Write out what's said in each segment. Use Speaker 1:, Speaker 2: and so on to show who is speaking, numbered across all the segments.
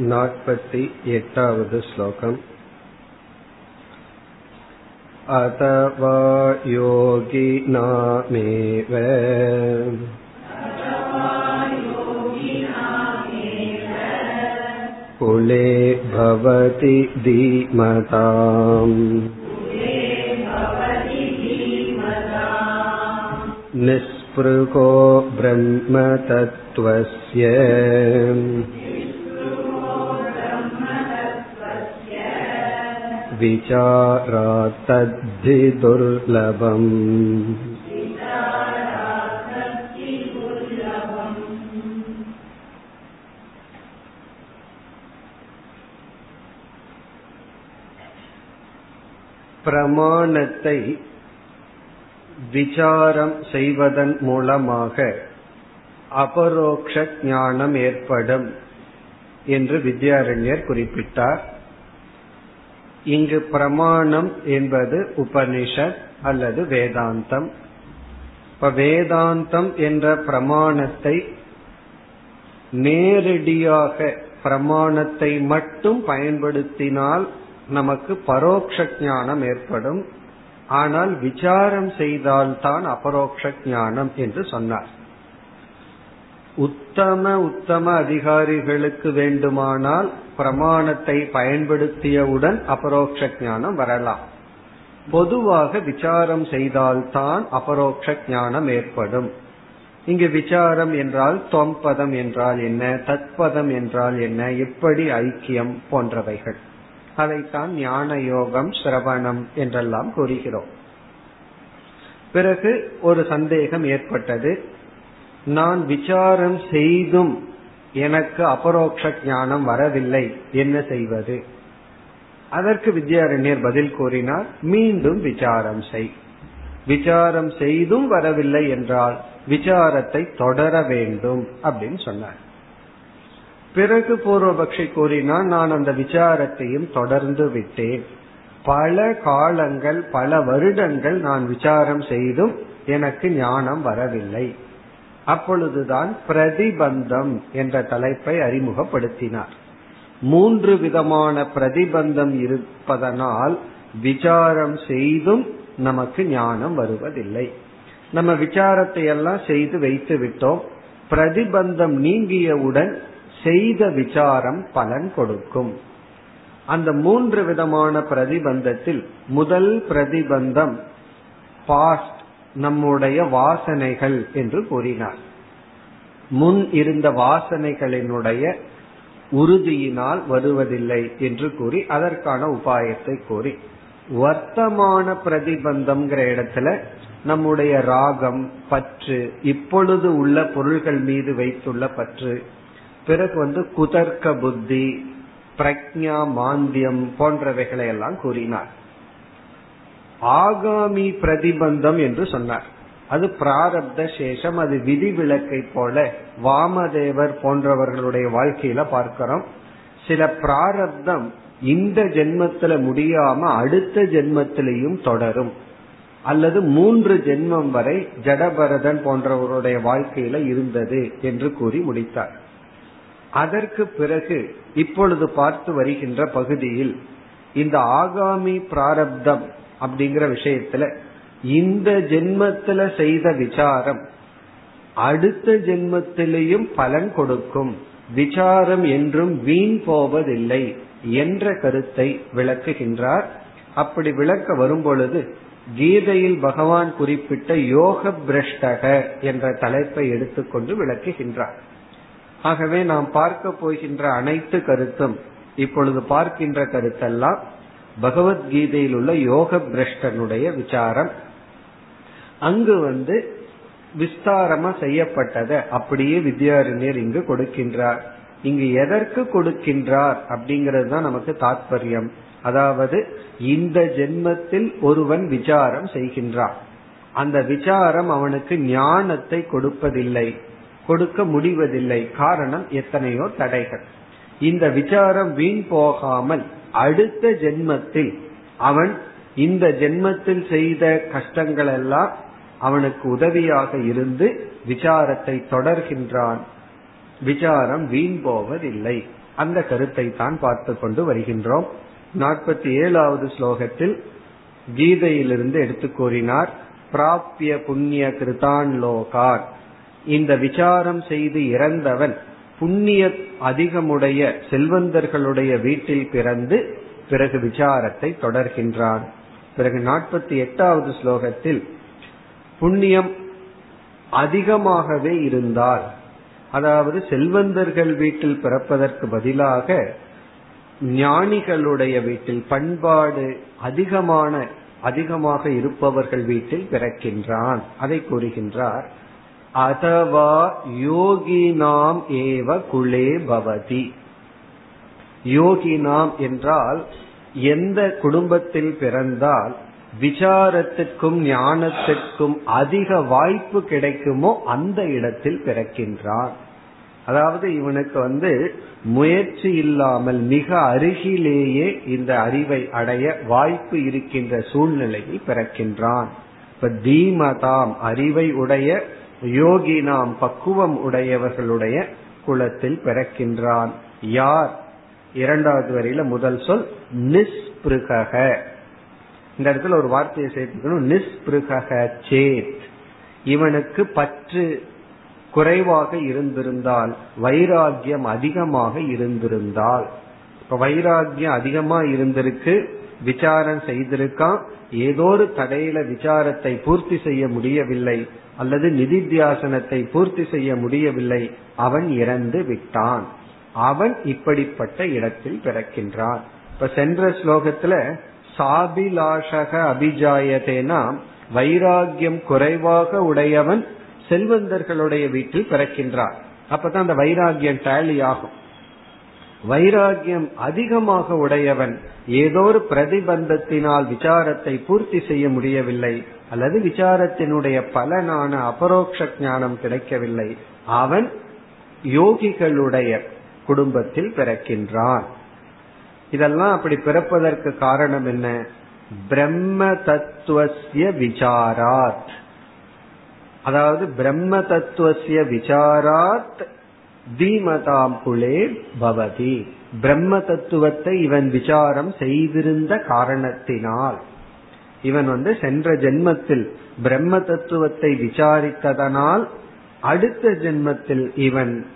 Speaker 1: नापति एटावद् श्लोकम् अथ वा योगिनामेव कुले भवति धीमताम् निःस्पृको ब्रह्मतत्त्वस्य विचारात्तद्धि दुर्लभम् பிரமாணத்தை விசாரம் செய்வதன் மூலமாக அபரோக்ஷ ஞானம் ஏற்படும் என்று வித்யாரண்யர் குறிப்பிட்டார் இங்கு பிரமாணம் என்பது உபனிஷத் அல்லது வேதாந்தம். இப்ப வேதாந்தம் என்ற பிரமாணத்தை நேரடியாக பிரமாணத்தை மட்டும் பயன்படுத்தினால் நமக்கு பரோக்ஷ ஞானம் ஏற்படும். ஆனால் விசாரம் செய்தால்தான் அபரோக்ஷ ஞானம் என்று சொன்னார். உத்தம உத்தம அதிகாரிகளுக்கு வேண்டுமானால் பிரமாணத்தை பயன்படுத்தியவுடன் அபரோக்ஷ ஞானம் வரலாம். பொதுவாக விசாரம் செய்தால்தான் அபரோக்ஷ ஞானம் ஏற்படும். இங்கு விசாரம் என்றால் தொம்பதம் என்றால் என்ன தத்பதம் என்றால் என்ன எப்படி ஐக்கியம் போன்றவைகள். அதைத்தான் ஞான யோகம் சிரவணம் என்றெல்லாம் கூறுகிறோம். பிறகு ஒரு சந்தேகம் ஏற்பட்டது. நான் விசாரம் செய்தும் எனக்கு அபரோக்ஷ ஞானம் வரவில்லை. என்ன செய்வது? அதற்கு வித்யாரண்யர் பதில் கூறினார் மீண்டும் விசாரம் செய். விசாரம் செய்தும் வரவில்லை என்றால் விசாரத்தை தொடர வேண்டும் அப்படின்னு சொன்னார். பிறகு பூர்வபக்ஷி கூறினான் நான் அந்த விசாரத்தையும் தொடர்ந்து விட்டேன். பல காலங்கள் பல வருடங்கள் நான் விசாரம் செய்தும் எனக்கு ஞானம் வரவில்லை. அப்பொழுதுதான் பிரதிபந்தம் என்ற தலைப்பை அறிமுகப்படுத்தினார். மூன்று விதமான பிரதிபந்தம் இருப்பதனால் விசாரம் செய்தும் நமக்கு ஞானம் வருவதில்லை. நம்ம விசாரத்தை எல்லாம் செய்து வைத்து விட்டோம். பிரதிபந்தம் நீங்கியவுடன் செய்த விசாரம் பலன் கொடுக்கும். அந்த மூன்று விதமான பிரதிபந்தத்தில் முதல் பிரதிபந்தம் பாஸ்ட் நம்முடைய வாசனைகள் என்று கூறினார். முன் இருந்த வாசனைகளினுடைய உறுதியினால் வருவதில்லை என்று கூறி அதற்கான உபாயத்தை கூறி. வர்த்தமான பிரதிபந்தம்ங்கிற இடத்துல நம்முடைய ராகம் பற்று இப்பொழுது உள்ள பொருள்கள் மீது வைத்துள்ள பற்று பிறகு வந்து குதர்க்க புத்தி பிரக்ஞா மாந்தியம் போன்றவைகளை எல்லாம் கூறினார். ஆகாமி பிரதிபந்தம் என்று சொன்னார். அது பிராரப்த சேஷம் அது விதிவிலக்கை போல வாமதேவர் போன்றவர்களுடைய வாழ்க்கையில பார்க்கிறோம். சில பிராரப்தம் இந்த ஜென்மத்துல முடியாம அடுத்த ஜென்மத்திலையும் தொடரும். அல்லது மூன்று ஜென்மம் வரை ஜடபரதன் போன்றவருடைய வாழ்க்கையில இருந்தது என்று கூறி முடித்தார். அதற்கு பிறகு இப்பொழுது பார்த்து வருகின்ற பகுதியில் இந்த ஆகாமி பிராரப்தம் அப்படிங்கிற விஷயத்துல இந்த ஜென்மத்துல செய்த விசாரம் அடுத்த ஜென்மத்திலையும் பலன் கொடுக்கும். விசாரம் என்றும் வீண் போவதில்லை என்ற கருத்தை விளக்குகின்றார். அப்படி விளக்க வரும்பொழுது கீதையில் பகவான் குறிப்பிட்ட யோக பிரஷ்டக என்ற தலைப்பை எடுத்துக்கொண்டு விளக்குகின்றார். ஆகவே நாம் பார்க்க போகின்ற அனைத்து கருத்தும் இப்பொழுது பார்க்கின்ற கருத்தெல்லாம் பகவத்கீதையில் உள்ள யோக பிரஷ்டனுடைய விசாரம். அங்கு வந்து விஸ்தாரமா செய்யப்பட்டதை அப்படியே வித்யாரண்யர் இங்கு கொடுக்கின்றார். இங்கு எதற்கு கொடுக்கின்றார் அப்படிங்கிறது தான் நமக்கு தாத்பரியம். அதாவது இந்த ஜென்மத்தில் ஒருவன் விசாரம் செய்கின்றான். அந்த விசாரம் அவனுக்கு ஞானத்தை கொடுப்பதில்லை கொடுக்க முடிவதில்லை. காரணம் எத்தனையோ தடைகள். இந்த விசாரம் வீண் போகாமல் அடுத்த ஜென்மத்தில் அவன் இந்த ஜென்மத்தில் செய்த கஷ்டங்கள் எல்லாம் அவனுக்கு உதவியாக இருந்து விசாரத்தை தொடர்கின்றான். விசாரம் வீண் போவதில்லை. அந்த கருத்தை தான் பார்த்து கொண்டு வருகின்றோம். நாற்பத்தி ஏழாவது ஸ்லோகத்தில் கீதையிலிருந்து எடுத்து கூறினார் பிராப்திய புண்ணிய கிருதான் லோகார் இந்த விசாரம் செய்து இறந்தவன் புண்ணிய அதிகமுடைய செல்வந்தர்களுடைய வீட்டில் பிறந்து பிறகு விசாரத்தை தொடர்கின்றான் பிறகு நாற்பத்தி எட்டாவது ஸ்லோகத்தில் புண்ணியம் அதிகமாகவே இருந்தால் அதாவது செல்வந்தர்கள் வீட்டில் பிறப்பதற்கு பதிலாக ஞானிகளுடைய வீட்டில் பண்பாடு அதிகமான அதிகமாக இருப்பவர்கள் வீட்டில் பிறக்கின்றான். அதை கூறுகின்றார். அதவா யோகினாம் ஏவ குலே பவதி யோகினாம் என்றால் எந்த குடும்பத்தில் பிறந்தால் விசாரத்துக்கும் ஞானத்துக்கும் அதிக வாய்ப்பு கிடைக்குமோ அந்த இடத்தில் பிறக்கின்றான். அதாவது இவனுக்கு வந்து முயற்சி இல்லாமல் மிக அருகிலேயே இந்த அறிவை அடைய வாய்ப்பு இருக்கின்ற சூழ்நிலையில் பிறக்கின்றான். இப்ப தீமதாம் அறிவை உடைய யோகி நாம் பக்குவம் உடையவர்களுடைய குலத்தில் பிறக்கின்றான். யார்? இரண்டாவது வரையில முதல் சொல் நிஸ்பிருக இந்த இடத்துல ஒரு வார்த்தையை சேர்த்துக்கணும். நிஸ்பிருக சேத் இவனுக்கு பற்று குறைவாக இருந்திருந்தால் வைராகியம் அதிகமாக இருந்திருந்தால். இப்ப வைராகியம் அதிகமா இருந்திருக்கு விசாரம் செய்திருக்கான் ஏதோ ஒரு தடையில விசாரத்தை பூர்த்தி செய்ய முடியவில்லை. அல்லது நிதித்தியாசனத்தை பூர்த்தி செய்ய முடியவில்லை. அவன் இறந்து விட்டான். அவன் இப்படிப்பட்ட இடத்தில் பிறக்கின்றான். இப்ப சென்ற ஸ்லோகத்துல சாபிலாஷக அபிஜாயதேனா வைராகியம் குறைவாக உடையவன் செல்வந்தர்களுடைய வீட்டில் பிறக்கின்றான். அப்பதான் அந்த வைராகியம் டேலி ஆகும். வைராகியம் அதிகமாக உடையவன் ஏதோ ஒரு பிரதிபந்தத்தினால் விசாரத்தை பூர்த்தி செய்ய முடியவில்லை. அல்லது விசாரத்தினுடைய பலனான அபரோக்ஷ ஞானம் கிடைக்கவில்லை. அவன் யோகிகளுடைய குடும்பத்தில் பிறக்கின்றான். இதெல்லாம் அப்படி பிறப்பதற்கு காரணம் என்ன? பிரம்ம தத்துவசிய விசாராத். அதாவது பிரம்ம தத்துவசிய விசாராத் தீமதாம் குலே பவதி. பிரம்ம தத்துவத்தை இவன் விசாரம் செய்திருந்த காரணத்தினால். இவன் வந்து சென்ற ஜென்மத்தில் பிரம்ம தத்துவத்தை விசாரித்ததனால் அடுத்த ஜென்மத்தில் இவன்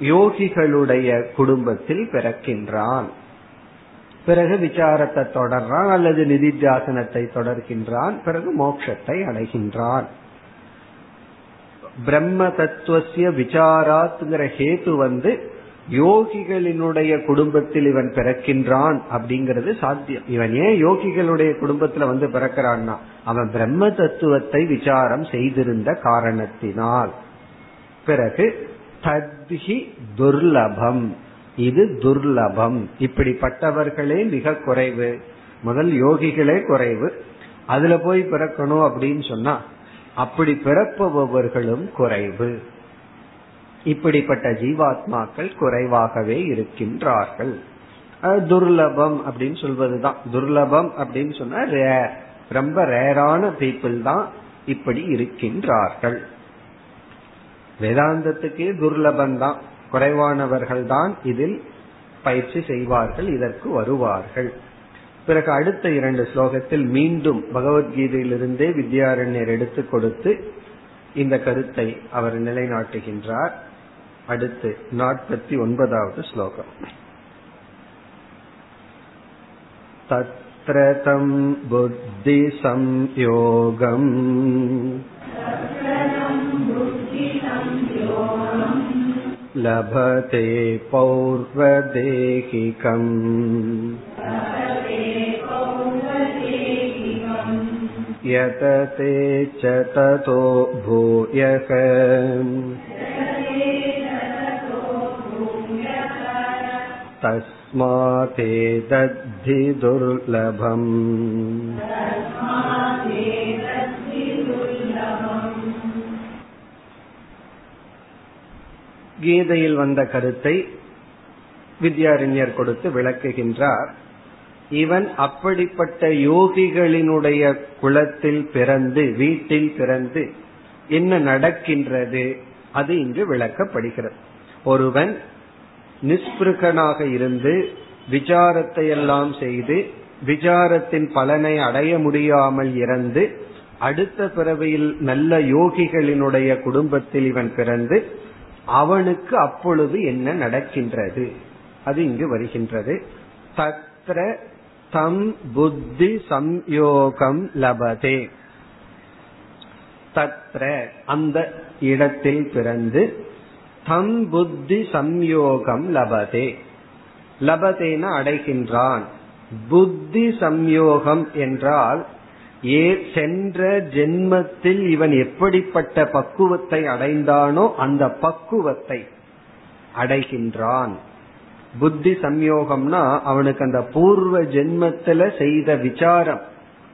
Speaker 1: யோகிகளுடைய குடும்பத்தில் பிறக்கின்றான். பிறகு விசாரத்தை தொடர்றான் அல்லது நிதித்தியாசனத்தை தொடர்கின்றான். பிறகு மோட்சத்தை அடைகின்றான். பிரம்ம தத்துவசிய விசாராத்துங்கிற ஹேத்து வந்து யோகிகளினுடைய குடும்பத்தில் இவன் பிறக்கின்றான் அப்படிங்கிறது சாத்தியம். இவன் ஏன் யோகிகளுடைய குடும்பத்துல வந்து பிறக்கிறான்னா அவன் பிரம்ம தத்துவத்தை விசாரம் செய்திருந்த காரணத்தினால். பிறகு தத்ஹி துர்லபம். இது துர்லபம். இப்படிப்பட்டவர்களே மிக குறைவு. முதல் யோகிகளே குறைவு. அதுல போய் பிறக்கணும் அப்படின்னு சொன்னா அப்படி பிறப்பவர்களும் குறைவு. இப்படிப்பட்ட ஜீவாத்மாக்கள் குறைவாகவே இருக்கின்றார்கள். துர்லபம் அப்படின்னு சொல்வதுதான். துர்லபம் அப்படின்னு சொன்னா ரேர் ரொம்ப ரேரான பீப்புள் தான் இப்படி இருக்கின்றார்கள். வேதாந்தத்துக்கே துர்லபம் தான். குறைவானவர்கள் தான் இதில் பயிற்சி செய்வார்கள் இதற்கு வருவார்கள். பிறகு அடுத்த இரண்டு ஸ்லோகத்தில் மீண்டும் பகவத்கீதையிலிருந்தே வித்யாரண்யர் எடுத்து கொடுத்து இந்த கருத்தை அவர் நிலைநாட்டுகின்றார். அடுத்து நாற்பத்தி ஒன்பதாவது ஸ்லோகம் तत्र तं बुद्धिसंयोगम् लभते पौर्वदेहिकम् यतते च ततो भूयः तस्मातेदद्धि दुर्लभम् கீதையில் வந்த கருத்தை வித்யாரண்யர் கொடுத்து விளக்குகின்றார் இவன் அப்படிப்பட்ட யோகிகளினுடைய குலத்தில் பிறந்து வீட்டில் பிறந்து என்ன நடக்கின்றது அது இங்கு விளக்கப்படுகிறது ஒருவன் நிஸ்பிருகனாக இருந்து விசாரத்தை எல்லாம் செய்து விசாரத்தின் பலனை அடைய முடியாமல் இறந்து அடுத்த பிறவியில் நல்ல யோகிகளினுடைய குடும்பத்தில் இவன் பிறந்து அவனுக்கு அப்பொழுது என்ன நடக்கின்றது? அது இங்கு வருகின்றது. தத்ர தம் புத்தி சம்யோகம் லபதே. தத்ர அந்த இடத்தில் பிறந்து தம் புத்தி சம்யோகம் லபதே. லபதேன அடைகின்றான். புத்தி சம்யோகம் என்றால் ஏ சென்ற ஜென்மத்தில் இவன் எப்படிப்பட்ட பக்குவத்தை அடைந்தானோ அந்த பக்குவத்தை அடைகின்றான். புத்தி சம்யோகம்னா அவனுக்கு அந்த பூர்வ ஜென்மத்துல செய்த விசாரம்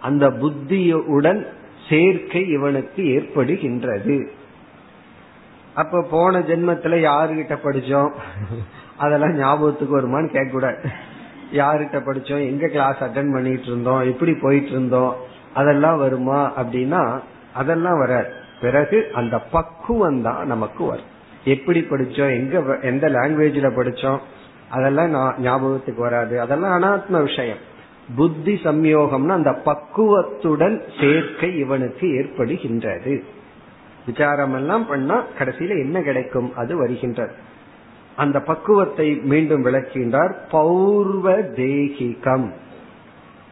Speaker 1: அந்த புத்தியுடன் சேர்க்கை இவனுக்கு ஏற்படுகின்றது. அப்ப போன ஜென்மத்துல யாருகிட்ட படிச்சோம்? அதெல்லாம் ஞாபகத்துக்கு வருமானு கேட்க கூடாது யாருகிட்ட படிச்சோம்? எங்க கிளாஸ் அட்டன் பண்ணிட்டு இருந்தோம்? எப்படி போயிட்டு இருந்தோம்? அதெல்லாம் வருமா அப்படின்னா அதெல்லாம் வராது. பிறகு அந்த பக்குவம் தான் நமக்கு வரும். எப்படி படிச்சோம்? எங்க எந்த லாங்குவேஜ்ல படிச்சோம்? அதெல்லாம் ஞாபகத்துக்கு வராது. அதெல்லாம் அனாத்ம விஷயம். புத்தி சம்யோகம்னா அந்த பக்குவத்துடன் சேர்க்கை இவனுக்கு ஏற்படுகின்றது. விசாரம் எல்லாம் பண்ணா கடைசியில என்ன கிடைக்கும்? அது வருகின்றது. அந்த பக்குவத்தை மீண்டும் விளக்கின்றார் பௌர்வ தேகிகம்.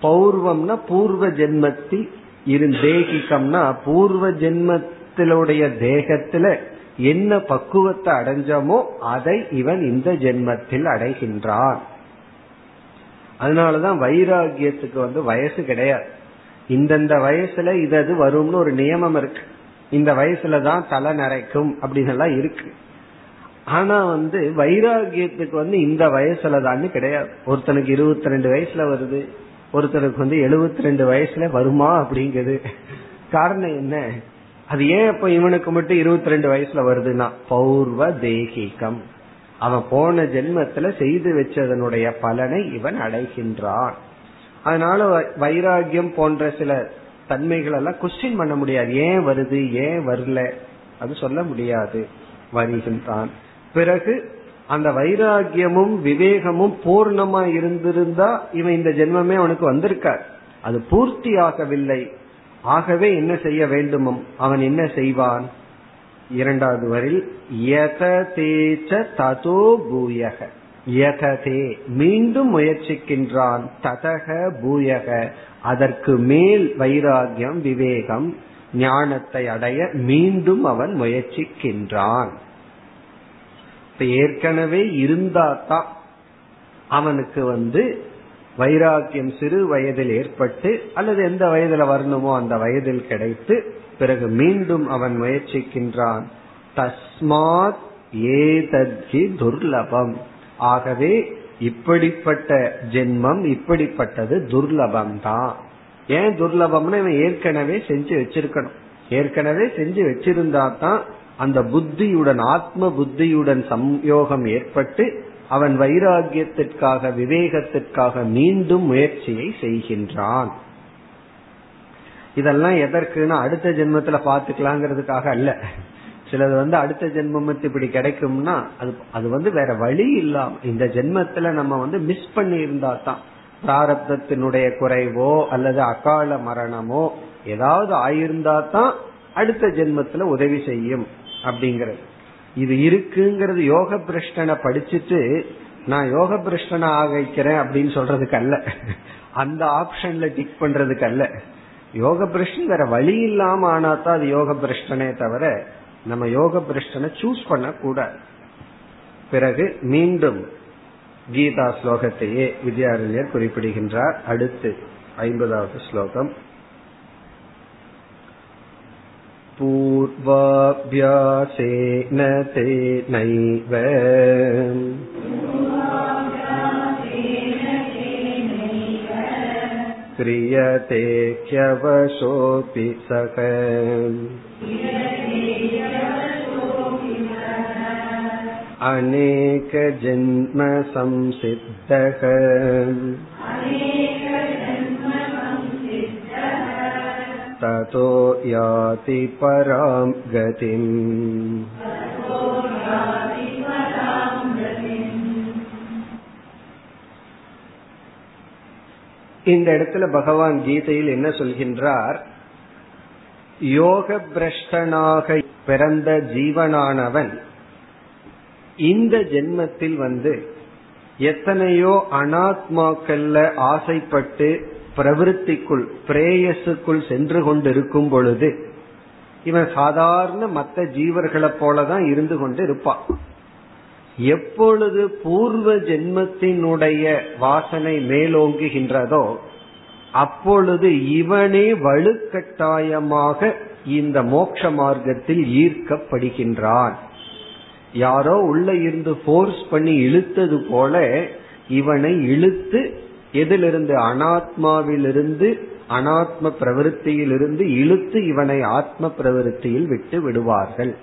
Speaker 1: பௌர்வம்னா பூர்வ ஜென்மத்தில் இருந்தேகிகம்னா பூர்வ ஜென்மத்திலுடைய தேகத்துல என்ன பக்குவத்தை அடைஞ்சமோ அதை இவன் இந்த ஜென்மத்தில் அடைகின்றான். அதனாலதான் வைராகியத்துக்கு வந்து வயசு கிடையாது. இந்தந்த வயசுல இது அது வரும்னு ஒரு நியமம் இருக்கு. இந்த வயசுல தான் தலை நரைக்கும் அப்படின்னு எல்லாம் இருக்கு. ஆனா வந்து வைராகியத்துக்கு வந்து இந்த வயசுல தான் கிடையாது. ஒருத்தனுக்கு இருபத்தி ரெண்டு வயசுல வருது ஒருத்தருக்கு வந்து எழுபத்தி ரெண்டு வயசுல வருமா அப்படிங்கிறது காரணம் என்ன? அது ஏன் இப்ப இவனுக்கு மட்டும் இருபத்தி ரெண்டு வயசுல வருதுன்னா பௌர்வ தேகிகம். அவன் போன ஜென்மத்துல செய்து வச்சதனுடைய பலனை இவன் அடைகின்றான். அதனால வைராகியம் போன்ற சில தன்மைகள் எல்லாம் கொஸ்டின் பண்ண முடியாது. ஏன் வருது ஏன் வரல? அது சொல்ல முடியாது. வருகின்றான் பிறகு அந்த வைராகியமும் விவேகமும் பூர்ணமா இருந்திருந்தா இவன் இந்த ஜென்மமே அவனுக்கு வந்திருக்கார். அது பூர்த்தி ஆகவில்லை ஆகவே என்ன செய்ய வேண்டுமும் அவன் என்ன செய்வான்? இரண்டாவது வரில் ததோ பூயக. யததே. மீண்டும் முயற்சிக்கின்றான். ததக பூயக. அதற்கு மேல் வைராகியம் விவேகம் ஞானத்தை அடைய மீண்டும் அவன் முயற்சிக்கின்றான். ஏற்கனவே இருந்தாதான் அவனுக்கு வந்து வைராக்கியம் சிறு வயதில் ஏற்பட்டு அல்லது எந்த வயதில் வரணுமோ அந்த வயதில் கிடைத்து பிறகு மீண்டும் அவன் முயற்சிக்கின்றான். தஸ்மாத் ஏதி துர்லபம். ஆகவே இப்படிப்பட்ட ஜென்மம் இப்படிப்பட்டது துர்லபம் தான் ஏன் துர்லபம்னு இவன் ஏற்கனவே செஞ்சு வச்சிருக்கணும். ஏற்கனவே செஞ்சு வச்சிருந்தா தான் அந்த புத்தியுடன் ஆத்ம புத்தியுடன் சம்யோகம் ஏற்பட்டு அவன் வைராகியத்திற்காக விவேகத்திற்காக மீண்டும் முயற்சியை செய்கின்றான். இதெல்லாம் எதற்குன்னா அடுத்த ஜென்மத்துல பாத்துக்கலாங்கிறதுக்காக அல்ல. சிலது வந்து அடுத்த ஜென்மத்து இப்படி கிடைக்கும்னா அது அது வந்து வேற வழி இல்லாம இந்த ஜென்மத்துல நம்ம வந்து மிஸ் பண்ணி இருந்தா தான் பிராரப்தத்தினுடைய குறைவோ அல்லது அகால மரணமோ ஏதாவது ஆயிருந்தா தான் அடுத்த ஜென்மத்துல உதவி செய்யும் அப்படிங்கிறது. இது இருக்குங்கிறது யோக பிரஷ்டனை படிச்சுட்டு நான் யோக பிரஷ்டனை ஆகிக்கிறேன் அப்படின்னு சொல்றதுக்கு அல்ல. அந்த ஆப்ஷன்ல டிக் பண்றதுக்கு அல்ல. யோக பிரஷ்டன் வேற வழி இல்லாம ஆனா தான் அது யோக பிரஷ்டனே தவிர நம்ம யோக பிரஷ்டனை சூஸ் பண்ண கூடாது பிறகு மீண்டும் கீதா ஸ்லோகத்தையே வித்யாரண்யர் குறிப்பிடுகின்றார் அடுத்து ஐம்பதாவது ஸ்லோகம் पूर्वाभ्यासेन तेनैव क्रियते ह्यवशोऽपि सः अनेकजन्मसंसिद्धः ततो याति परां गतिम्। இந்த இடத்துல பகவான் கீதையில் என்ன சொல்கின்றார்? யோக பிரஷ்டனாக பிறந்த ஜீவனானவன் இந்த ஜென்மத்தில் வந்து எத்தனையோ அனாத்மாக்கள்ல ஆசைப்பட்டு பிரவருத்திக்குள் பிரேயசுக்குள் சென்று கொண்டிருக்கும் பொழுது இவன் சாதாரண மற்ற ஜீவர்களை போலதான் இருந்து கொண்டு இருப்பான் எப்பொழுது பூர்வ ஜென்மத்தினுடைய வாசனை மேலோங்குகின்றதோ அப்பொழுது இவனே வலுக்கட்டாயமாக இந்த மோட்ச மார்க்கத்தில் ஈர்க்கப்படுகின்றான். யாரோ உள்ள இருந்து போர்ஸ் பண்ணி இழுத்தது போல இவனை இழுத்து எதிலிருந்து அனாத்மாவிலிருந்து அனாத்ம பிரவருத்தியிலிருந்து இழுத்து இவனை ஆத்ம பிரவருத்தியில் விட்டு விடுவார்கள்.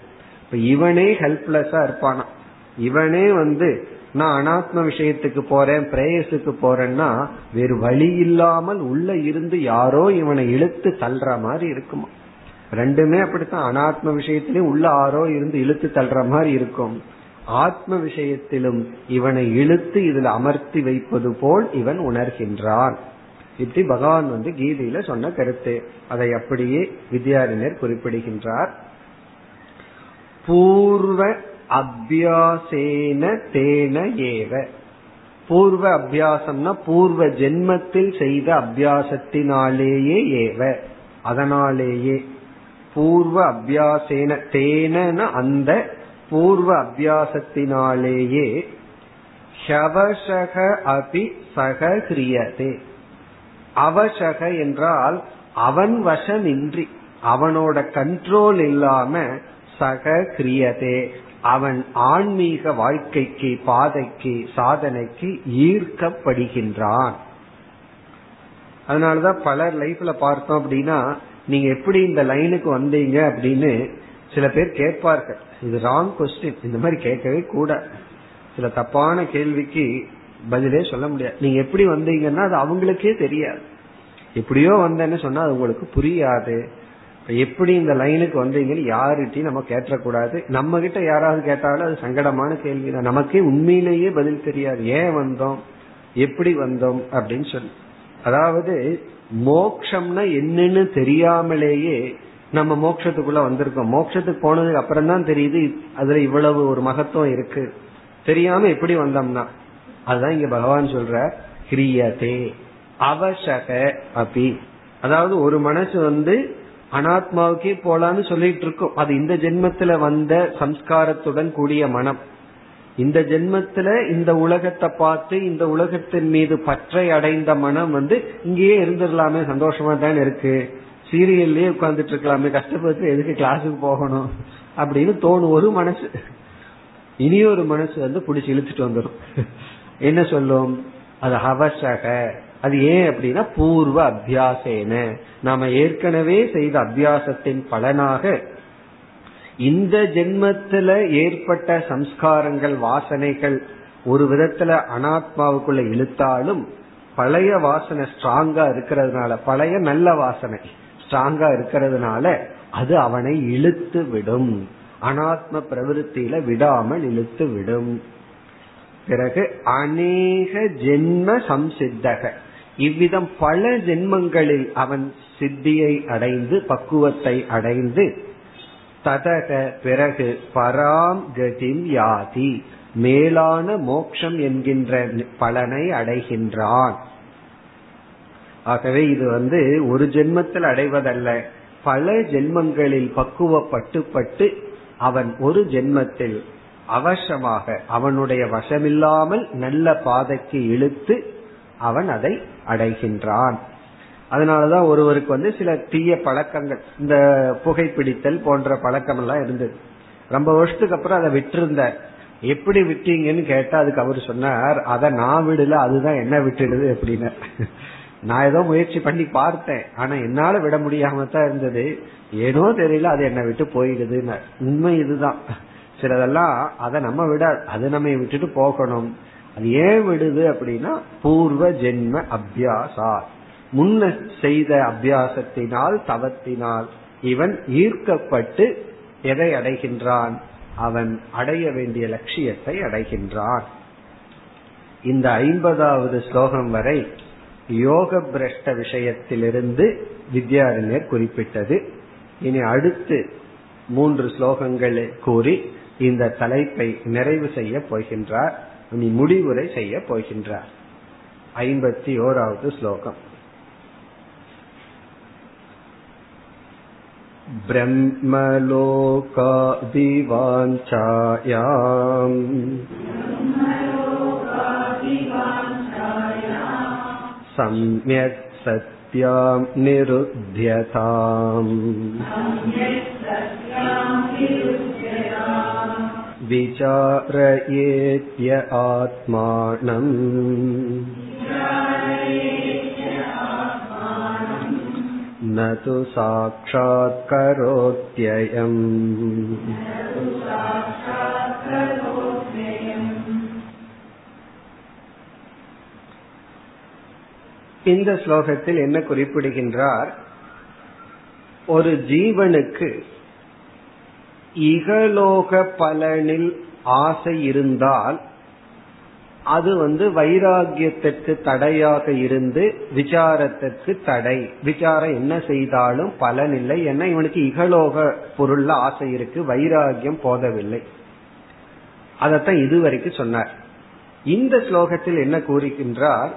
Speaker 1: இப்ப இவனே ஹெல்ப்லெஸ்ஸா இருப்பானா? இவனே வந்து நான் அனாத்ம விஷயத்துக்கு போறேன் பிரேயசுக்கு போறேன்னா வேறு வழி இல்லாமல் உள்ள இருந்து யாரோ இவனை இழுத்து தள்ளுற மாதிரி இருக்குமா? ரெண்டுமே அப்படித்தான். அனாத்ம விஷயத்திலும் உள்ள ஆரோ இருந்து இழுத்து தள்ளுற மாதிரி இருக்கும். ஆத்ம விஷயத்திலும் இவனை இழுத்து இதில் அமர்த்தி வைப்பது போல் இவன் உணர்கின்றான். இப்படி பகவான் வந்து கீதையில சொன்ன கருத்து. அதை அப்படியே வித்யாரிணர் குறிப்பிடுகின்றார். பூர்வ அபியாசேன தேன ஏவ. பூர்வ அபியாசம்னா பூர்வ ஜென்மத்தில் செய்த அபியாசத்தினாலேயே ஏவ. அதனாலேயே பூர்வ அபியாசேன தேன அந்த பூர்வ அபியாசத்தினாலேயே ஷவசக அபி சக கிரியதே அவசக என்றால் அவன் வசமின்றி அவனோட கண்ட்ரோல் இல்லாம சக கிரியதே அவன் ஆன்மீக வாழ்க்கைக்கு பாதைக்கு சாதனைக்கு ஈர்க்கப்படுகின்றான். அதனாலதான் பலர் லைஃப்ல பார்த்தோம் அப்படின்னா நீங்க எப்படி இந்த லைனுக்கு வந்தீங்க அப்படின்னு சில பேர் கேட்பார்கள். இது ராங் கொஸ்டின் இந்த மாதிரி கேட்கவே கூட சில தப்பான கேள்விக்கு பதிலே சொல்ல முடியாது. நீங்க எப்படி வந்தீங்கன்னா அது அவங்களுக்கே தெரியாது. எப்படியோ வந்தேன்னு சொன்னா அது உங்களுக்கு புரியாது. எப்படி இந்த லைனுக்கு வந்தீங்கன்னு யாருகிட்டையும் நம்ம கேட்டக்கூடாது. நம்ம கிட்ட யாராவது கேட்டாலும் அது சங்கடமான கேள்வி தான் நமக்கே உண்மையிலேயே பதில் தெரியாது. ஏன் வந்தோம்? எப்படி வந்தோம்? அப்படின்னு சொல்லி. அதாவது மோக்ஷம்னா என்னன்னு தெரியாமலேயே நம்ம மோட்சத்துக்குள்ள வந்திருக்கோம். மோட்சத்துக்கு போனதுக்கு அப்புறம் தான் தெரியுது அதுல இவ்வளவு ஒரு மகத்துவம் இருக்கு. தெரியாம எப்படி வந்தோம்னா அதுதான் இங்க பகவான் சொல்ற கிரியதே அவசக அபி. அதாவது ஒரு மனசு வந்து அனாத்மாவுக்கே போலான்னு சொல்லிட்டு இருக்கும். அது இந்த ஜென்மத்துல வந்த சம்ஸ்காரத்துடன் கூடிய மனம். இந்த ஜென்மத்துல இந்த உலகத்தை பார்த்து இந்த உலகத்தின் மீது பற்றை அடைந்த மனம் வந்து இங்கேயே இருந்துடலாமே சந்தோஷமா தான் இருக்கு. சீரியல்லயே உட்கார்ந்துட்டு இருக்கலாமே கஷ்டப்பட்டு எதுக்கு கிளாஸுக்கு போகணும் அப்படின்னு தோணும். ஒரு மனசு. இனி ஒரு மனசு வந்து பிடிச்சி இழுத்துட்டு வந்துடும் என்ன சொல்லும்? அது அவசக. அது ஏன் அப்படின்னா பூர்வ அபியாசேன. நாம ஏற்கனவே செய்த அபியாசத்தின் பலனாக இந்த ஜென்மத்துல ஏற்பட்ட சம்ஸ்காரங்கள் வாசனைகள் ஒரு விதத்துல அனாத்மாவுக்குள்ள இழுத்தாலும் பழைய வாசனை ஸ்ட்ராங்கா இருக்கிறதுனால பழைய நல்ல வாசனை ஸ்ட்ராங்கா இருக்கிறதுனால அது அவனை இழுத்து விடும். அனாத்ம பிரவருத்தியில விடாமல் இழுத்து விடும். பிறகு அநேக ஜென்ம சம்சித்தக. இவ்விதம் பல ஜென்மங்களில் அவன் சித்தியை அடைந்து பக்குவத்தை அடைந்து ததக பிறகு பராம் கதிம் யாதி. மேலான மோக்ஷம் என்கின்ற பலனை அடைகின்றான். ஆகவே இது வந்து ஒரு ஜென்மத்தில் அடைவதல்ல. பல ஜென்மங்களில் பக்குவப்பட்டு பட்டு அவன் ஒரு ஜென்மத்தில் அவசமாக அவனுடைய வசமில்லாமல் நல்ல பாதைக்கு இழுத்து அவன் அதை அடைகின்றான். அதனாலதான் ஒருவருக்கு வந்து சில தீய பழக்கங்கள் இந்த புகைப்பிடித்தல் போன்ற பழக்கம் எல்லாம் இருந்தது. ரொம்ப வருஷத்துக்கு அப்புறம் அதை விட்டிருந்தார். எப்படி விட்டீங்கன்னு கேட்டா அதுக்கு அவர் சொன்னார் அதை நான் விடல அதுதான் என்ன விட்டுடுது அப்படின்னு நான் ஏதோ முயற்சி பண்ணி பார்த்தேன். ஆனா என்னால விட முடியாம தான் இருந்தது. ஏனோ தெரியல அது என்னை விட்டு போயிடுதுன்னு உண்மை இதுதான். சிலதெல்லாம் அதை நம்ம விட அது நம்ம விட்டுட்டு போகணும். அது ஏன் விடுது? அப்படின்னா பூர்வ ஜென்ம அபியாசா. முன்ன செய்த அபியாசத்தினால் தவத்தினால் இவன் ஈர்க்கப்பட்டு எதை அடைகின்றான்? அவன் அடைய வேண்டிய லட்சியத்தை அடைகின்றான். இந்த ஐம்பதாவது ஸ்லோகம் வரை யோக பிரஷ்ட விஷயத்திலிருந்து வித்யாரண்யர் குறிப்பிட்டது. இனி அடுத்து மூன்று ஸ்லோகங்களை கூறி இந்த தலைப்பை நிறைவு செய்ய போகின்றார். இனி முடிவுரை செய்ய போகின்றார். ஐம்பத்தி ஓராவது ஸ்லோகம். ब्रह्मलोकादिवाञ्छायाम् सम्यक् सत्यां निरुध्यताम् विचारयेत्य आत्मानम् न तु साक्षात्करोत्ययम् இந்த ஸ்லோகத்தில் என்ன குறிப்பிடுகின்றார் ஒரு ஜீவனுக்கு இகலோக பலனில் ஆசை இருந்தால் அது வந்து வைராகியத்திற்கு தடையாக இருந்து விசாரத்திற்கு தடை. விசாரம் என்ன செய்தாலும் பலன் இல்லை. ஏன்னா இவனுக்கு இகலோக பொருள்ல ஆசை இருக்கு. வைராகியம் போதவில்லை. அதத்தான் இதுவரைக்கும் சொன்னார். இந்த ஸ்லோகத்தில் என்ன கூறுகின்றார்?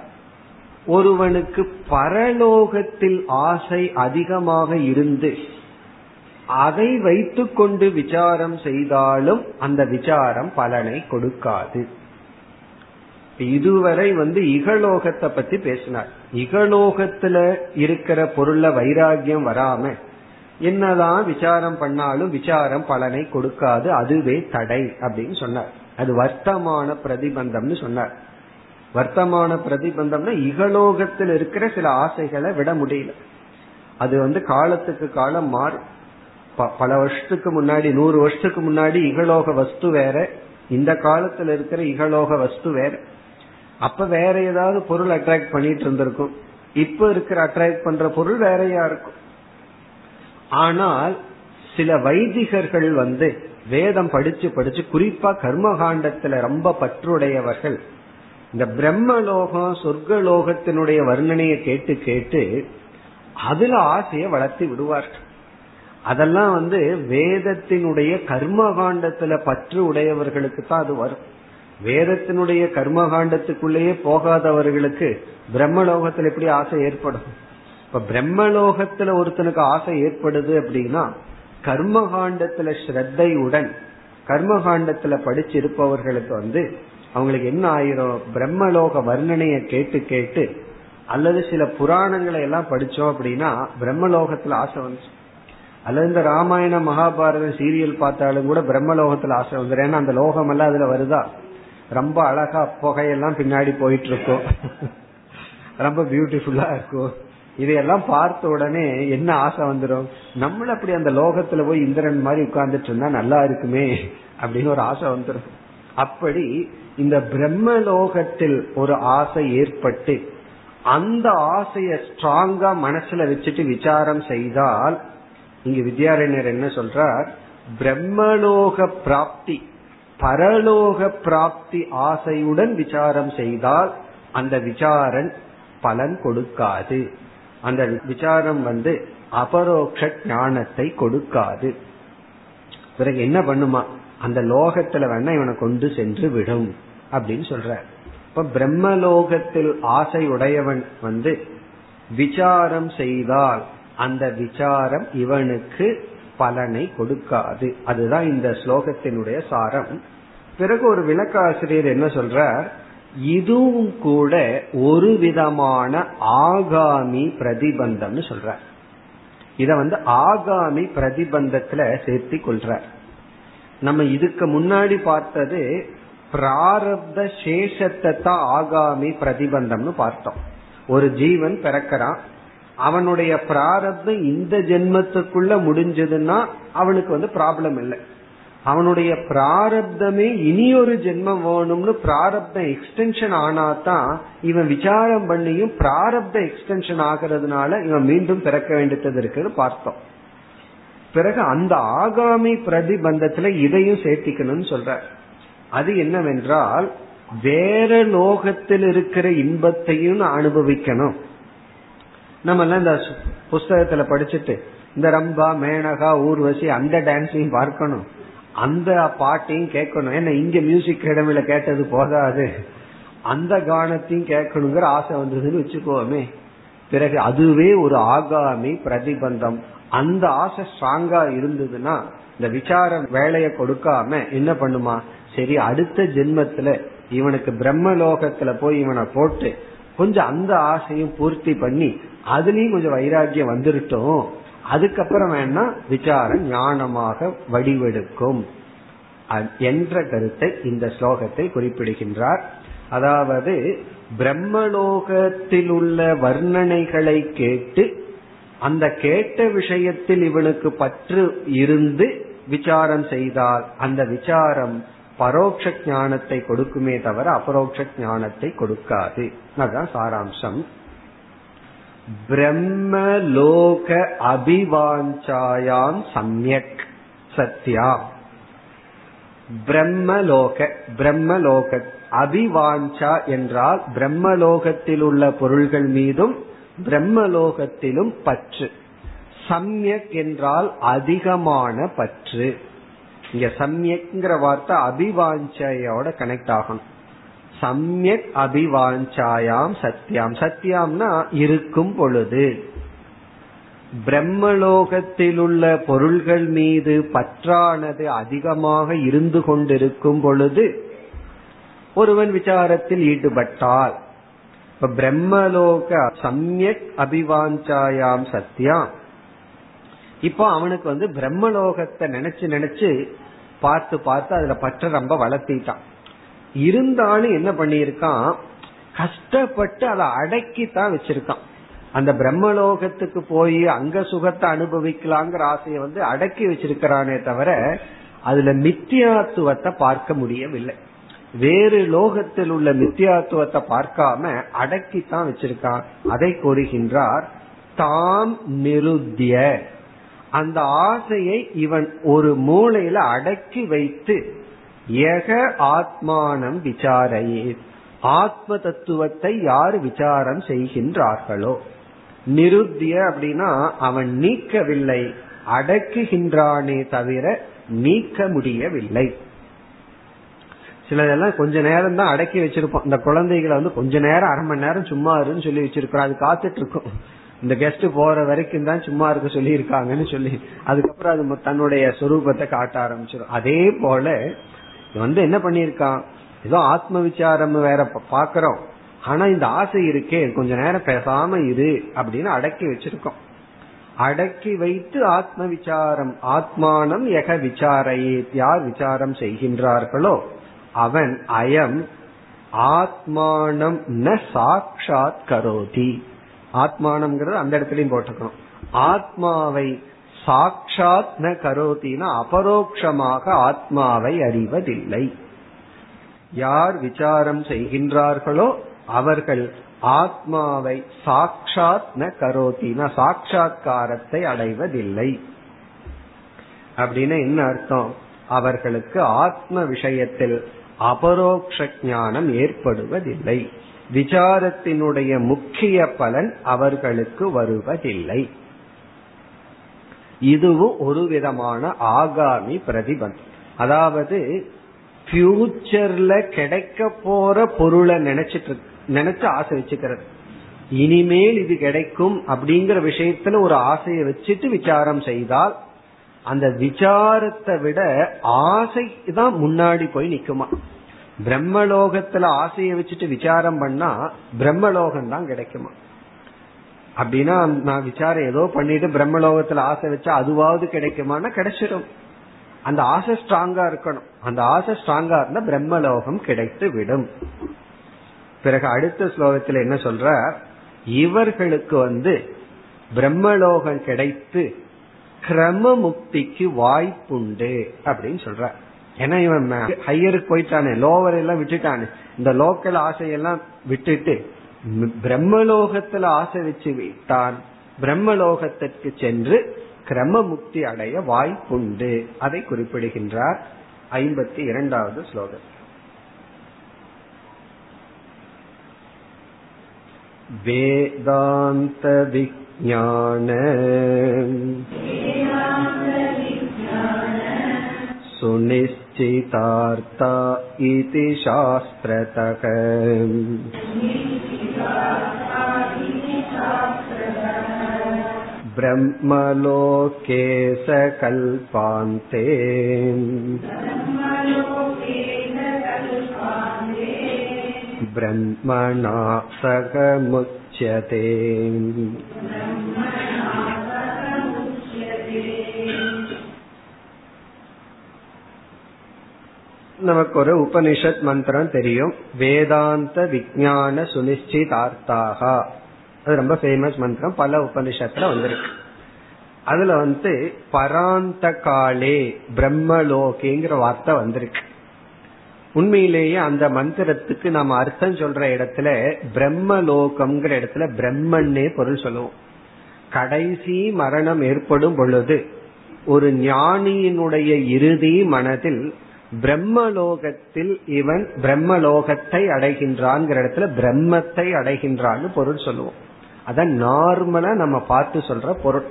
Speaker 1: ஒருவனுக்கு பரலோகத்தில் ஆசை அதிகமாக இருந்து அதை வைத்துக்கொண்டு விசாரம் செய்தாலும் அந்த விசாரம் பலனை கொடுக்காது. இதுவரை வந்து இகலோகத்தை பத்தி பேசினார். இகலோகத்துல இருக்கிற பொருள்ல வைராகியம் வராம என்னதான் விசாரம் பண்ணாலும் விசாரம் பலனை கொடுக்காது அதுவே தடை அப்படின்னு சொன்னார். அது வர்த்தமான பிரதிபந்தம்னு சொன்னார். வர்த்தமான பிரதிபந்தம்னா இகலோகத்தில் இருக்கிற சில ஆசைகளை விட முடியல. அது வந்து காலத்துக்கு காலம் மாறும் பல வருஷத்துக்கு முன்னாடி நூறு வருஷத்துக்கு முன்னாடி இகலோக வஸ்து வேற இந்த காலத்துல இருக்கிற இகலோக வஸ்து வேற. அப்ப வேற ஏதாவது பொருள் அட்ராக்ட் பண்ணிட்டு இருந்திருக்கும். இப்ப இருக்கிற அட்ராக்ட் பண்ற பொருள் வேறையா இருக்கும். ஆனால் சில வைதிகர்கள் வந்து வேதம் படிச்சு படிச்சு குறிப்பா கர்மகாண்டத்துல ரொம்ப பற்றுடையவர்கள் இந்த பிரம்மலோகம் சொர்க்கலோகத்தினுடைய வர்ணனையை கேட்டு கேட்டு அதுல ஆசையை வளர்த்தி விடுவார்கள். அதெல்லாம் வந்து வேதத்தினுடைய கர்மகாண்டத்துல பற்று உடையவர்களுக்கு தான் அது வரும். வேதத்தினுடைய கர்மகாண்டத்துக்குள்ளேயே போகாதவர்களுக்கு பிரம்மலோகத்துல எப்படி ஆசை ஏற்படும்? இப்ப பிரம்மலோகத்துல ஒருத்தனுக்கு ஆசை ஏற்படுது அப்படின்னா கர்மகாண்டத்துல ஸ்ரத்தையுடன் கர்மகாண்டத்துல படிச்சிருப்பவர்களுக்கு வந்து அவங்களுக்கு என்ன ஆயிரும்? பிரம்மலோக வர்ணனைய கேட்டு கேட்டு அல்லது சில புராணங்களை எல்லாம் படிச்சோம் அப்படின்னா பிரம்மலோகத்துல ஆசை வந்துச்சு. அல்லது இந்த ராமாயண மகாபாரதம் சீரியல் பார்த்தாலும் கூட பிரம்மலோகத்துல ஆசை வந்துடும் ஏன்னா அந்த லோகம் எல்லாம் அதுல வருதா? ரொம்ப அழகா புகையெல்லாம் பின்னாடி போயிட்டு இருக்கும் ரொம்ப பியூட்டிஃபுல்லா இருக்கும். இதையெல்லாம் பார்த்த உடனே என்ன ஆசை வந்துடும் நம்மள அப்படி அந்த லோகத்துல போய் இந்திரன் மாதிரி உட்கார்ந்துட்டு இருந்தா நல்லா இருக்குமே அப்படின்னு ஒரு ஆசை வந்துடும் அப்படி இந்த பிரம்ம லோகத்தில் ஒரு ஆசை ஏற்பட்டு அந்த ஆசைய ஸ்ட்ராங்கா மனசுல வச்சுட்டு விசாரம் செய்தால் இங்க வித்யாரண்யர் என்ன சொல்றார்? பிரம்மலோக பிராப்தி பரலோக பிராப்தி ஆசையுடன் விசாரம் செய்தால் அந்த விசாரன் பலன் கொடுக்காது. அந்த விசாரம் வந்து அபரோக்ஷ ஞானத்தை கொடுக்காது. பிறகு என்ன பண்ணுமா? அந்த லோகத்துல வேணா இவனை கொண்டு சென்று விடும் அப்படின்னு சொல்ற இப்ப பிரம்மலோகத்தில் ஆசை உடையவன் வந்து விசாரம் செய்தால் அந்த விசாரம் இவனுக்கு பலனை கொடுக்காது. அதுதான் இந்த ஸ்லோகத்தினுடைய சாரம். பிறகு ஒரு விளக்காசிரியர் என்ன சொல்றார்? இதுவும் கூட ஒரு விதமான ஆகாமி பிரதிபந்தம்னு சொல்ற இத வந்து ஆகாமி பிரதிபந்தத்துல சேர்த்தி கொள்றார். நம்ம இதுக்கு முன்னாடி பார்த்தது பிராரப்த சேஷத்தை தான் ஆகாமி பிரதிபந்தம்னு பார்த்தோம். ஒரு ஜீவன் பிறக்கிறான். அவனுடைய பிராரத்தம் இந்த ஜென்மத்துக்குள்ள முடிஞ்சதுன்னா அவனுக்கு வந்து ப்ராப்ளம் இல்லை. அவனுடைய பிராரப்தமே இனி ஒரு ஜென்மம் வேணும்னு பிராரப்தம் எக்ஸ்டென்ஷன் ஆனாதான் இவன் விசாரம் பண்ணியும் பிராரப்த எக்ஸ்டென்ஷன் ஆகிறதுனால இவன் மீண்டும் பிறக்க வேண்டியது இருக்குது பார்த்தோம். பிறகு அந்த ஆகாமி பிரதிபந்தத்துல இதையும் சேர்த்திக்கணும்னு சொல்ற அது என்னவென்றால் வேற லோகத்தில் இருக்கிற இன்பத்தையும் அனுபவிக்கணும். நம்ம எல்லாம் இந்த புஸ்தகத்துல படிச்சுட்டு இந்த ரம்பா மேனகா ஊர்வசி அந்த டான்ஸையும் பார்க்கணும். அந்த பாட்டையும் கேட்கணும். ஏன்னா இங்க மியூசிக் இடமில கேட்டது போதாது. அந்த கானத்தையும் கேட்கணுங்கிற ஆசை வந்ததுன்னு வச்சுக்கோமே. பிறகு அதுவே ஒரு ஆகாமி பிரதிபந்தம். அந்த ஆசை ஸ்ட்ராங்கா இருந்ததுன்னா இந்த விசார வேலையை கொடுக்காம என்ன பண்ணுமா? சரி அடுத்த ஜென்மத்துல இவனுக்கு பிரம்மலோகத்துல போய் இவனை போட்டு கொஞ்சம் அந்த ஆசையும் பூர்த்தி பண்ணி அதுலயும் கொஞ்சம் வைராக்கியம் வந்துருட்டோம். அதுக்கப்புறம் வேணா விசாரம் ஞானமாக வடிவெடுக்கும். என்ற கருத்தை இந்த ஸ்லோகத்தில் குறிப்பிடுகின்றார். அதாவது பிரம்மலோகத்தில் உள்ள வர்ணனைகளை கேட்டு அந்த கேட்ட விஷயத்தில் இவனுக்கு பற்று இருந்து விசாரம் செய்தால் அந்த விசாரம் பரோட்ச ஞானத்தை கொடுக்குமே தவிர அபரோக்ஷ ஞானத்தை கொடுக்காது. அதுதான் சாராம்சம். பிரம்மலோக அபிவாஞ்சாயாம் சமயக் சத்யா. பிரம்மலோக பிரம்மலோக அபிவாஞ்சா என்றால் பிரம்மலோகத்தில் உள்ள பொருள்கள் மீதும் பிரம்மலோகத்திலும் பற்று. சம்யக் என்றால் அதிகமான பற்று. இங்க சம்யக்ங்கிற வார்த்தை அபிவாஞ்சையோட கனெக்ட் ஆகணும். சம்யக் அபிவாஞ்சாயாம் சத்தியாம் சத்தியாம்னா இருக்கும் பொழுது. பிரம்மலோகத்தில் உள்ள பொருள்கள் மீது பற்றானது அதிகமாக இருந்து கொண்டிருக்கும் பொழுது ஒருவன் விசாரத்தில் ஈடுபட்டால். இப்ப பிரம்மலோக சமயக் அபிவாஞ்சாயாம் சத்தியாம் இப்போ அவனுக்கு வந்து பிரம்மலோகத்தை நினைச்சு நினைச்சு பார்த்து பார்த்து அதுல பற்ற ரொம்ப வளர்த்திட்டான். இருந்தாலும் என்ன பண்ணியிருக்கான்? கஷ்டப்பட்டு அதை அடக்கித்தான் வச்சிருக்கான். அந்த பிரம்மலோகத்துக்கு போய் அங்க சுகத்தை அனுபவிக்கலாங்கிற ஆசையை வந்து அடக்கி வச்சிருக்கிறானே தவிர அதுல மித்தியாத்துவத்தை பார்க்க முடியவில்லை. வேறு லோகத்தில் உள்ள மித்தியாத்துவத்தை பார்க்காம அடக்கித்தான் வச்சிருக்கான். அதை கூறுகின்றார் தாம் நிருத்திய அந்த ஆசையை இவன் ஒரு மூளையில அடக்கி வைத்து எக ஆத்மானம் விசாரையே ஆத்ம தத்துவத்தை யார் விசாரம் செய்கின்றார்களோ? நிருத்திய அப்படின்னா அவன் நீக்கவில்லை அடக்குகின்றானே தவிர நீக்க முடியவில்லை. சிலதெல்லாம் கொஞ்ச நேரம் தான் அடக்கி வச்சிருப்போம். இந்த குழந்தைகளை வந்து கொஞ்ச நேரம் அரை மணி நேரம் சும்மா இருன்னு சொல்லி வச்சிருக்கிறோம். அது காத்துட்டு இருக்கும். இந்த கெஸ்ட் போற வரைக்கும் தான் சும்மா இருக்க சொல்லி இருக்காங்கன்னு சொல்லி அதுக்கப்புறம் அது தன்னுடைய சொரூபத்தை காட்ட ஆரம்பிச்சிடும் அதே போல வந்து என்ன பண்ணிருக்கான் ஏதோ ஆத்ம விசாரம் வேற பாக்குறோம் ஆனா இந்த ஆசை இருக்கே கொஞ்ச நேரம் பேசாம இரு அப்படின்னு அடக்கி வச்சிருக்கோம். அடக்கி வைத்து ஆத்ம விசாரம் ஆத்மானம் எக விசாரையே யார் விசாரம் செய்கின்றார்களோ அவன் அயம் ஆத்மானம் ந சாட்சாத் கரோதி. ஆத்மானம்ங்கிறது அந்த இடத்துலயும் போட்டுக்கணும். ஆத்மாவை சாட்சாத் ந கரோத்தினா அபரோக்ஷமாக ஆத்மாவை அறிவதில்லை. யார் விசாரம் செய்கின்றார்களோ அவர்கள் ஆத்மாவை சாட்சாத் ந கரோத்தினா சாட்சா்காரத்தை அடைவதில்லை. அப்படின்னு என்ன அர்த்தம்? அவர்களுக்கு ஆத்ம விஷயத்தில் அபரோக்ஷ ஞானம் ஏற்படுவதில்லை. விசாரத்தினுடைய முக்கிய பலன் அவர்களுக்கு வருவதில்லை. இதுவும் ஒரு விதமான ஆகாமி பிரதிபந்தம் அதாவது ஃபியூச்சர்ல கிடைக்க போற பொருளை நினைச்சிட்டு நினைச்சு ஆசை வச்சுக்கிறது இனிமேல் இது கிடைக்கும் அப்படிங்கிற விஷயத்துல ஒரு ஆசையை வச்சுட்டு விசாரம் செய்தால் அந்த விசாரத்தை விட ஆசை தான் முன்னாடி போய் நிக்குமா? பிரம்மலோகத்துல ஆசையை வச்சுட்டு விசாரம் பண்ணா பிரம்மலோகம் தான் கிடைக்குமா? அப்படின்னா நான் விசாரம் ஏதோ பண்ணிட்டு பிரம்மலோகத்துல ஆசை வச்சா அதுவாவது கிடைக்குமான்னா கிடைச்சிடும் அந்த ஆசை ஸ்ட்ராங்கா இருக்கணும். அந்த ஆசை ஸ்ட்ராங்கா இருந்தா பிரம்மலோகம் கிடைத்து விடும். பிறகு அடுத்த ஸ்லோகத்துல என்ன சொல்ற? இவர்களுக்கு வந்து பிரம்மலோகம் கிடைத்து கிரம முக்திக்கு வாய்ப்புண்டு அப்படின்னு சொல்ற. ஏன்னா இவன் ஹையருக்கு போயிட்டானே லோவர் எல்லாம் விட்டுட்டானே. இந்த லோக்கல் ஆசையெல்லாம் விட்டுட்டு பிரம்மலோகத்துல ஆசை வச்சு விட்டான் பிரம்மலோகத்திற்கு சென்று கிரம முக்தி அடைய வாய்ப்புண்டு. அதை குறிப்பிடுகின்றார் ஐம்பத்தி இரண்டாவது ஸ்லோகம். वेदान्तविज्ञान सुनिश्चितार्ता इति शास्त्रतः ब्रह्मलोके सकल्पान्ते ब्रह्मणा सकमुच्यते நமக்கு ஒரு உபனிஷத் மந்திரம் தெரியும். வேதாந்த விஜயான சுனிச்சிதார்த்தாகா அது ரொம்ப ஃபேமஸ் மந்திரம். பல உபனிஷத்துல வந்திருக்கு. அதுல வந்து பராந்த காலே பிரம்மலோகேங்கிற வார்த்தை வந்திருக்கு. உண்மையிலேயே அந்த மந்திரத்துக்கு நம்ம அர்த்தம் சொல்ற இடத்துல பிரம்மலோகம்ங்கிற இடத்துல பிரம்மன்னே பொருள் சொல்லுவோம். கடைசி மரணம் ஏற்படும் பொழுது ஒரு ஞானியினுடைய இறுதி மனதில் பிரம்மலோகத்தில் இவன் பிரம்மலோகத்தை அடைகின்றான்ங்கிற இடத்துல பிரம்மத்தை அடைகின்றான்னு பொருள் சொல்லுவோம். அதான் நார்மலா நம்ம பார்த்து சொல்ற பொருள்.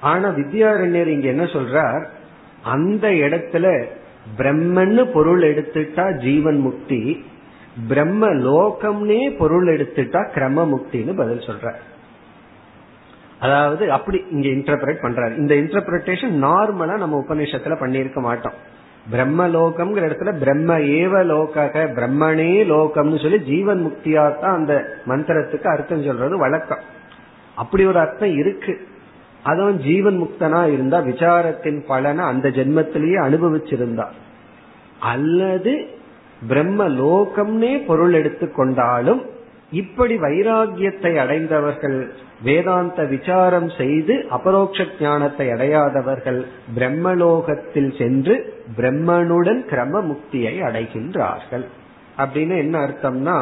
Speaker 1: ஆனா வித்யாரண்யர் இங்க என்ன சொல்றார்? அந்த இடத்துல பிரம்மன்னு பொருள் எடுத்துட்டா ஜீவன் முக்தி பிரம்ம லோகம்னே பொருள் எடுத்துட்டா கிரம முக்தின்னு பதில் சொல்ற அதாவது அப்படி இங்க இன்டர்பிரேட் பண்றாரு. இந்த இன்டர்பிரேஷன் நார்மலா நம்ம உபநிஷத்துல பண்ணிருக்க மாட்டோம். பிரம்மலோகம்ங்கிற இடத்துல பிரம்ம ஏவ லோக பிரம்மனே லோகம்னு சொல்லி ஜீவன் முக்தியா தான் அந்த மந்திரத்துக்கு அர்த்தம் சொல்றது வழக்கம். அப்படி ஒரு அர்த்தம் இருக்கு. அதுவும் ஜீவன் முக்தனா இருந்தா விசாரத்தின் பலனை அந்த ஜென்மத்திலேயே அனுபவிச்சிருந்தா. அல்லது பிரம்ம லோகம்னே பொருள் எடுத்துக்கொண்டாலும் இப்படி வைராகியத்தை அடைந்தவர்கள் வேதாந்த விசாரம் செய்து அபரோக்ஷ ஞானத்தை அடையாதவர்கள் பிரம்மலோகத்தில் சென்று பிரம்மனுடன் கிரம முக்தியை அடைகின்றார்கள். அப்படின்னு என்ன அர்த்தம்னா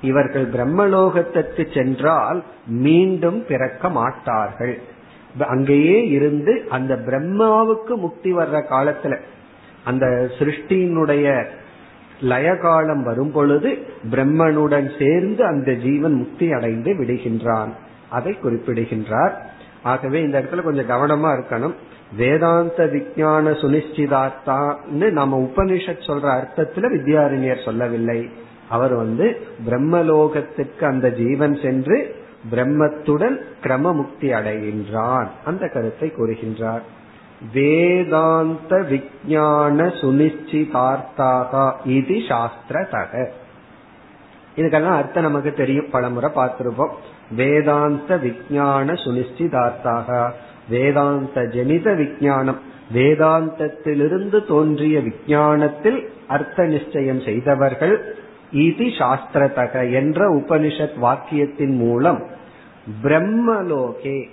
Speaker 1: இவர்கள் பிரம்மலோகத்திற்கு சென்றால் மீண்டும் பிறக்க மாட்டார்கள். அங்கேயே இருந்து அந்த பிரம்மாவுக்கு முக்தி வர்ற காலத்துல அந்த சிருஷ்டியினுடைய லயகாலம் வரும் பொழுது பிரம்மனுடன் சேர்ந்து அந்த ஜீவன் முக்தி அடைந்து விடுகின்றான். அதை குறிப்பிடுகின்றார். ஆகவே இந்த இடத்துல கொஞ்சம் கவனமா இருக்கணும். வேதாந்த விஜயான சுனிச்சிதார்த்தான்னு நம்ம உபனிஷத் சொல்ற அர்த்தத்துல வித்யாரண்யர் சொல்லவில்லை. அவர் வந்து பிரம்மலோகத்திற்கு அந்த ஜீவன் சென்று பிரம்மத்துடன் கிரம முக்தி அடைகின்றான். அந்த கருத்தை கூறுகின்றார். வேதாந்த விஜயான சுனிச்சிதார்த்தாக இது சாஸ்திரதக. இதுக்கெல்லாம் அர்த்தம் நமக்கு தெரியும். பலமுறை பார்த்திருப்போம். வேதாந்த விஜயான சுனிச்சிதார்த்தாக. வேதாந்த ஜனித விஜயானம் வேதாந்தத்திலிருந்து தோன்றிய விஜயானத்தில் அர்த்த நிச்சயம் செய்தவர்கள் இது சாஸ்திரதக என்ற உபனிஷத் வாக்கியத்தின் மூலம் பிரம்மலோகே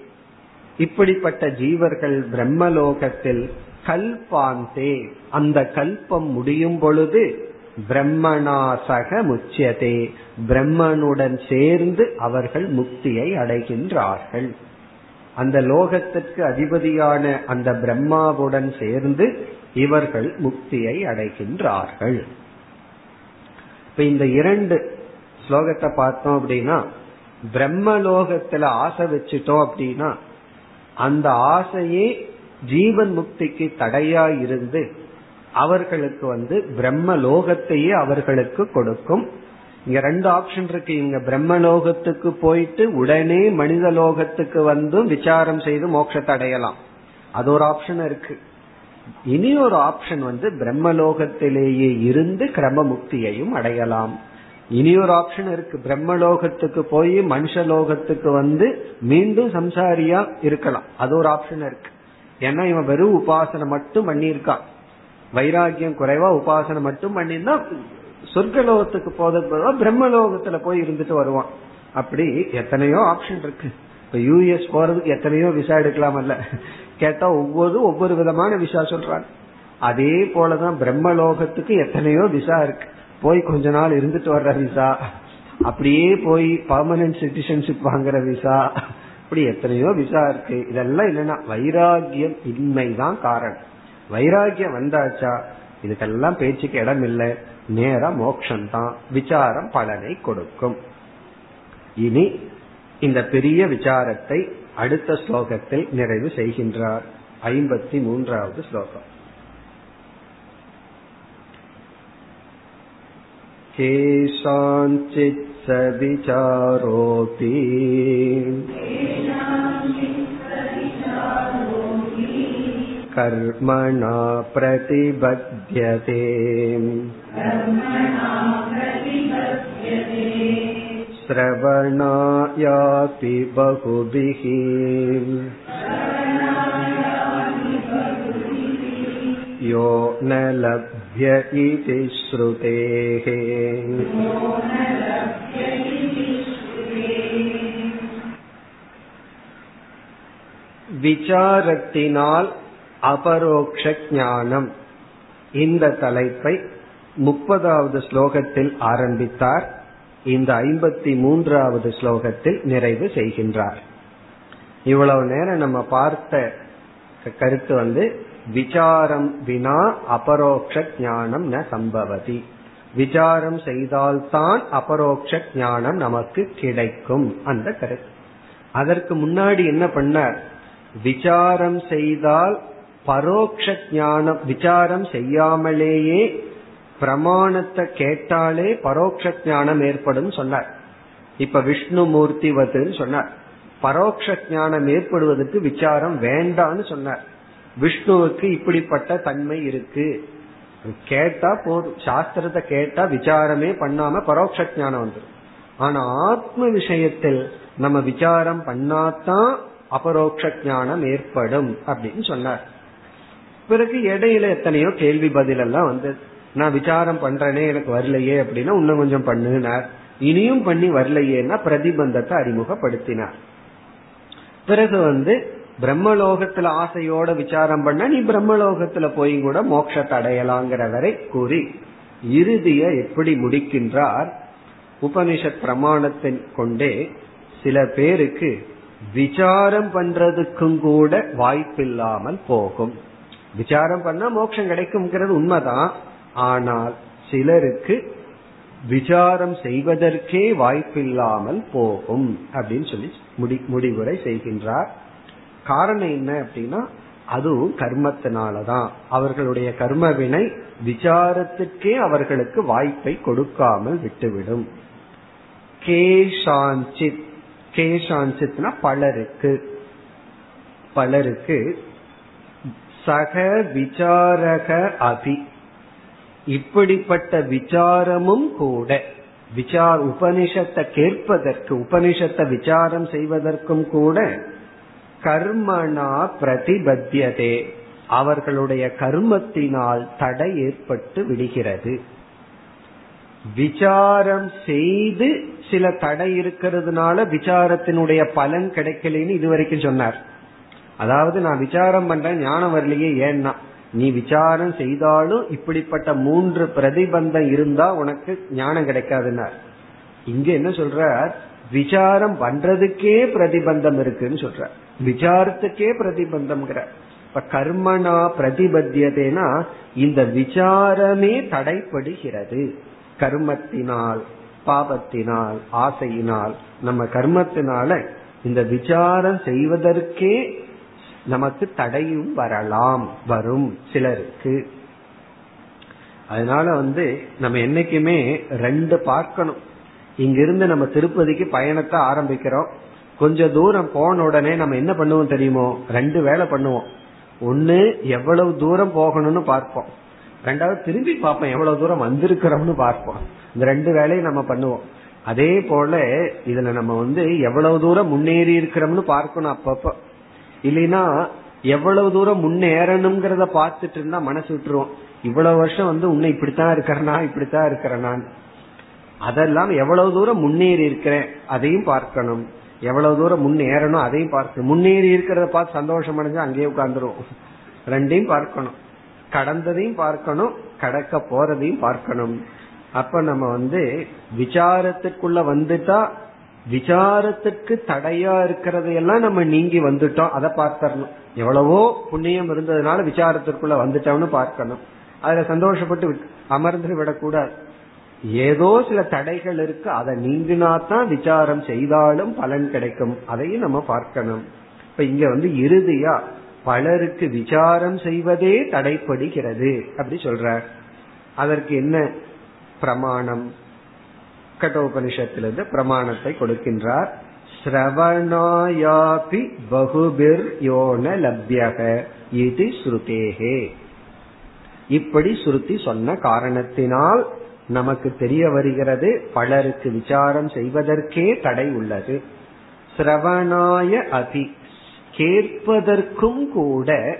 Speaker 1: இப்படிப்பட்ட ஜீவர்கள் பிரம்மலோகத்தில் கல்பாந்தே. அந்த கல்பம் முடியும் பொழுது பிரம்மனாசக முச்சியதே. பிரம்மனுடன் சேர்ந்து அவர்கள் முக்தியை அடைகின்றார்கள். அந்த லோகத்திற்கு அதிபதியான அந்த பிரம்மாவுடன் சேர்ந்து இவர்கள் முக்தியை அடைகின்றார்கள். இப்ப இந்த இரண்டு ஸ்லோகத்தை பார்த்தோம் அப்படின்னா பிரம்மலோகத்துல ஆசை வச்சுட்டோம் அப்படின்னா அந்த ஆசையே ஜீவன் முக்திக்கு தடையா இருந்து அவர்களுக்கு வந்து பிரம்ம லோகத்தையே அவர்களுக்கு கொடுக்கும். இங்க ரெண்டு ஆப்ஷன் இருக்கு. இங்க பிரம்மலோகத்துக்கு போயிட்டு உடனே மனித லோகத்துக்கு வந்து விசாரம் செய்து மோட்சத்தை அடையலாம். அது ஒரு ஆப்ஷன் இருக்கு. இனி ஒரு ஆப்ஷன் வந்து பிரம்மலோகத்திலேயே இருந்து கிரம முக்தியையும் அடையலாம். இனி ஒரு ஆப்ஷன் இருக்கு. பிரம்மலோகத்துக்கு போய் மனுஷலோகத்துக்கு வந்து மீண்டும் சம்சாரியா இருக்கலாம். அது ஒரு ஆப்ஷன் இருக்கு. ஏன்னா இவன் வெறும் உபாசனை மட்டும் பண்ணியிருக்கான். வைராகியம் குறைவா உபாசனை மட்டும் பண்ணியிருந்தா சொர்க்கலோகத்துக்கு போறதுக்கு பிரம்மலோகத்துல போய் இருந்துட்டு வருவான். அப்படி எத்தனையோ ஆப்ஷன் இருக்கு. இப்ப யூஎஸ் போறதுக்கு எத்தனையோ விசா எடுக்கலாமல்ல. கேட்டா ஒவ்வொரு ஒவ்வொரு விதமான விசா சொல்றாங்க. அதே போலதான் பிரம்மலோகத்துக்கு எத்தனையோ விசா இருக்கு. போய் கொஞ்ச நாள் இருந்துட்டு வர்ற விசா அப்படியே போய் பர்மனன்ட் சிட்டிசன்ஷிப் வாங்குற விசா இப்படி எத்தனையோ விசா இருக்கு. இதெல்லாம் என்னன்னா வைராகியம் இன்மைதான் காரணம். வைராகியம் வந்தாச்சா இதுக்கெல்லாம் பேச்சுக்கு இடம் இல்லை நேரா மோக்ஷம் தான் விசாரம் பலனை கொடுக்கும். இனி இந்த பெரிய விசாரத்தை அடுத்த ஸ்லோகத்தில் நிறைவு செய்கின்றார். ஐம்பத்தி மூன்றாவது ஸ்லோகம். केषाञ्चित् स विचारोऽपि कर्मणा प्रतिबध्यते श्रवणायापि बहुभिः यो न लभ्य इति श्रुतेः விசாரத்தினால் அபரோக்ஷ ஞானம் இந்த தலைப்பை முப்பதாவது ஸ்லோகத்தில் ஆரம்பித்தார் இந்த ஐம்பத்தி மூன்றாவது ஸ்லோகத்தில் நிறைவு செய்கின்றார் இவ்வளவு நேரம் நம்ம பார்த்த கருத்து வந்து விசாரம் வினா அபரோக்ஷ ஞானம் ந சம்பவதி. விசாரம் செய்தால்தான் அபரோக்ஷ ஞானம் நமக்கு கிடைக்கும். அந்த கருத்து. அதற்கு முன்னாடி என்ன பண்ணார்? விசாரம் செய்தால் பரோக்ஷ ஞானம் விசாரம் செய்யாமலேயே பிரமாணத்தை கேட்டாலே பரோட்ச ஞானம் ஏற்படும் சொன்னார். இப்ப விஷ்ணு மூர்த்தி வதுன்னு சொன்னார். பரோட்ச ஞானம் ஏற்படுவதற்கு விசாரம் வேண்டான்னு சொன்னார். விஷ்ணுவுக்கு இப்படிப்பட்ட தன்மை இருக்கு. கேட்டா போதும் சாஸ்திரத்தை கேட்டா விசாரமே பண்ணாம பரோட்ச ஞானம் வந்துடும் ஆனா ஆத்ம விஷயத்தில் நம்ம விசாரம் பண்ணாதான் அபரோக்ஷ ஞானம் ஏற்படும் அப்படின்னு சொன்னார். பிறகு இடையில எத்தனையோ கேள்வி பதில் எல்லாம் வந்து நான் விசாரம் பண்றேனே எனக்கு வரலையே அப்படின்னா இன்னும் கொஞ்சம் பண்ணுனார். இனியும் பண்ணி வரலையேன்னா பிரதிபந்தத்தை அறிமுகப்படுத்தினார். பிறகு வந்து பிரம்மலோகத்துல ஆசையோட விசாரம் பண்ண நீ பிரம்மலோகத்துல போய் கூட மோட்சத்தை அடையலாங்கிற வரை கூறி இறுதிய எப்படி முடிக்கின்றார்? உபனிஷத் பிரமாணத்தை கொண்டே சில பேருக்கு விசாரம் பண்றதுக்கும் கூட வாய்ப்பில்லாமல் போகும். விசாரம் பண்ணா மோட்சம் கிடைக்கும்ங்கிறது உண்மைதான். ஆனால் சிலருக்கு விசாரம் செய்வதற்கே வாய்ப்பில்லாமல் போகும் அப்படின்னு சொல்லி முடி முடிவுரை செய்கின்றார். காரணம் என்ன அப்படின்னா அதுவும் கர்மத்தினாலதான். அவர்களுடைய கர்ம வினை விசாரத்துக்கே அவர்களுக்கு வாய்ப்பை கொடுக்காமல் விட்டுவிடும். கேஷாஞ்சித் கேஷாஞ்சித்னா பலருக்கு. பலருக்கு சக விசாரக அபி. இப்படிப்பட்ட விசாரமும் கூட விசார் உபனிஷத்தை கேட்பதற்கு உபனிஷத்தை விசாரம் செய்வதற்கும் கூட கர்மனா பிரதிபத்தியதே. அவர்களுடைய கர்மத்தினால் தடை ஏற்பட்டு விடுகிறது. விசாரம் செய்து சில தடை இருக்கிறதுனால விசாரத்தினுடைய பலன் கிடைக்கலன்னு இதுவரைக்கும் சொன்னார். அதாவது நான் விசாரம் பண்றேன் ஞானம் வரலையே ஏன்னா. நீ விசாரம் செய்தாலும் இப்படிப்பட்ட மூன்று பிரதிபந்தம் இருந்தா உனக்கு ஞானம் கிடைக்காதுன்னார். இங்க என்ன சொல்ற விசாரம் பண்றதுக்கே பிரதிபந்தம் இருக்குன்னு சொல்ற விசாரத்துக்கே பிரதிபந்தம் இப்ப கர்மனா பிரதிபத்தியதேனா இந்த விசாரமே தடைப்படுகிறது. கர்மத்தினால் பாபத்தினால் ஆசையினால் நம்ம கர்மத்தினால இந்த விசாரம் செய்வதற்கே நமக்கு தடையும் வரலாம் வரும் சிலருக்கு. அதனால வந்து நம்ம என்னைக்குமே ரெண்டு பார்க்கணும். இங்கிருந்து நம்ம திருப்பதிக்கு பயணத்தை ஆரம்பிக்கிறோம். கொஞ்ச தூரம் போன உடனே நம்ம என்ன பண்ணுவோம் தெரியுமோ? ரெண்டு வேலை பண்ணுவோம். ஒன்னு எவ்வளவு தூரம் போகணும்னு பார்ப்போம். ரெண்டாவது திரும்பி பார்ப்போம் எவ்வளவு தூரம் வந்திருக்கிறோம்னு பார்ப்போம். இந்த ரெண்டு வேலையும் நம்ம பண்ணுவோம். அதே போல இதுல நம்ம வந்து எவ்வளவு தூரம் முன்னேறி இருக்கிறோம்னு பார்க்கணும் அப்பப்ப. இல்லைன்னா எவ்வளவு தூரம் முன்னேறணுங்கிறத பார்த்துட்டு இருந்தா மனசு விட்டுருவோம். இவ்வளவு வருஷம் வந்து உன்னை இப்படித்தான் இருக்கிறனா இப்படித்தான் இருக்கிறனான் அதெல்லாம் எவ்வளவு தூரம் முன்னேறி இருக்கிறேன் அதையும் பார்க்கணும். எவ்வளவு தூரம் முன்னேறணும் அதையும் பார்க்கணும் முன்னேறி இருக்கிறத பார்த்து சந்தோஷம் அடைஞ்சு அங்கேயே உட்கார்ந்துரும் ரெண்டையும் பார்க்கணும். கடந்ததையும் பார்க்கணும் கடக்க போறதையும் பார்க்கணும். அப்ப நம்ம வந்து விசாரத்துக்குள்ள வந்துட்டா விசாரத்துக்கு தடையா இருக்கிறதையெல்லாம் நம்ம நீங்கி வந்துட்டோம். அதை பார்த்தரணும் எவ்வளவோ புண்ணியம் இருந்ததுனால விசாரத்திற்குள்ள வந்துட்டோம்னு பார்க்கணும். அதுல சந்தோஷப்பட்டு அமர்ந்து விடக்கூடாது. ஏதோ சில தடைகள் இருக்கு அதை நீங்கினாதான் விசாரம் செய்தாலும் பலன் கிடைக்கும். அதையும் நம்ம பார்க்கணும். இப்ப இங்க வந்து இறுதியா பலருக்கு விசாரம் செய்வதே தடைப்படுகிறது அப்படி சொல்ற அதற்கு என்ன பிரமாணம்? கட்டோபனிஷத்திலிருந்து பிரமாணத்தை கொடுக்கின்றார். ஸ்ரவணாயாபி பகுபிர் யோன லப்யக இது ஸ்ருதேகே. இப்படி ஸ்ருதி சொன்ன காரணத்தினால் நமக்கு தெரிய வருகிறது பலருக்கு விசாரம் செய்வதற்கே தடை உள்ளது. சிரவணாய அதி கேட்பதற்கும் கூட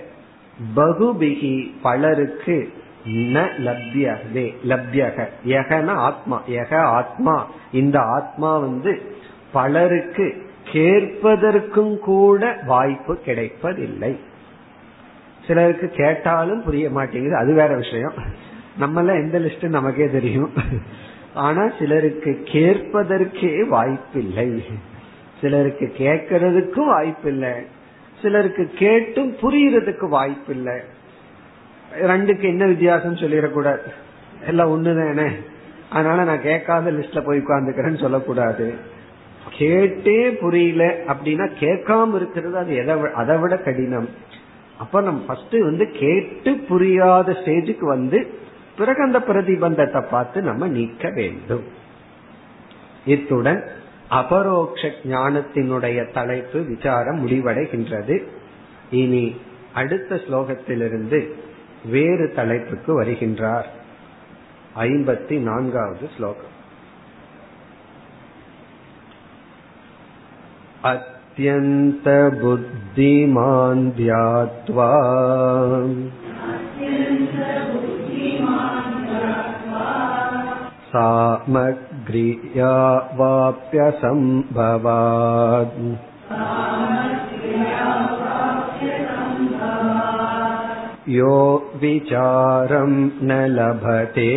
Speaker 1: பகுபிகி பலருக்கு ந லப்யகவே லப்யக யகன ஆத்மா யக ஆத்மா. இந்த ஆத்மா வந்து பலருக்கு கேட்பதற்கும் கூட வாய்ப்பு கிடைப்பதில்லை. சிலருக்கு கேட்டாலும் புரிய மாட்டேங்குது அது வேற விஷயம். நம்மள எந்த லிஸ்ட் நமக்கே தெரியும். ஆனா சிலருக்கு கேட்பதற்கே வாய்ப்பில்லை. சிலருக்கு கேட்கறதுக்கும் வாய்ப்பில்லை. சிலருக்கு கேட்டும் புரியறதுக்கு வாய்ப்பில்லை. ரெண்டுக்கு என்ன வித்தியாசம் சொல்லிடக்கூடாது. எல்லாம் ஒண்ணுதானே? அதனால நான் கேட்காத லிஸ்ட்ல போய் உட்கார்ந்துக்கிறேன்னு சொல்லக்கூடாது. கேட்டே புரியல அப்படின்னா கேட்காம இருக்கிறது அது எதை அதை விட கடினம். அப்ப நம்ம ஃபர்ஸ்ட் வந்து கேட்டு புரியாத ஸ்டேஜுக்கு வந்து பிறகு அந்த பிரதிபந்தத்தை பார்த்து நம்ம நீக்க வேண்டும் இத்துடன் அபரோக்ஷ ஞானத்தினுடைய தலைப்பு விசாரம் முடிவடைகின்றது இனி அடுத்த ஸ்லோகத்திலிருந்து வேறு தலைப்புக்கு வருகின்றார் ஐம்பத்தி நான்காவது ஸ்லோகம் अत्यन्तबुद्धिमान् ध्यात्वा सामग्र्या वाप्यसम्भवात् यो विचारं न लभते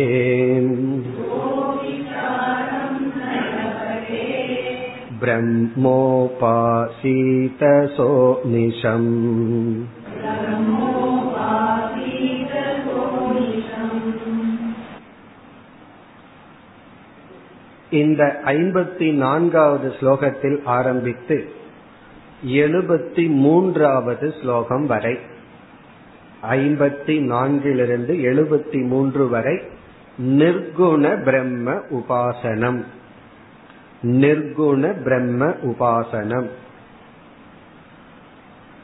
Speaker 1: ब्रह्मोपासीत सोनिशम् இந்த ஐம்பத்தி நான்காவது ஸ்லோகத்தில் ஆரம்பித்து எழுபத்தி மூன்றாவது ஸ்லோகம் வரை ஐம்பத்தி நான்கிலிருந்து எழுபத்தி மூன்று வரை நிர்குண பிரம்ம உபாசனம். நிர்குண பிரம்ம உபாசனம்.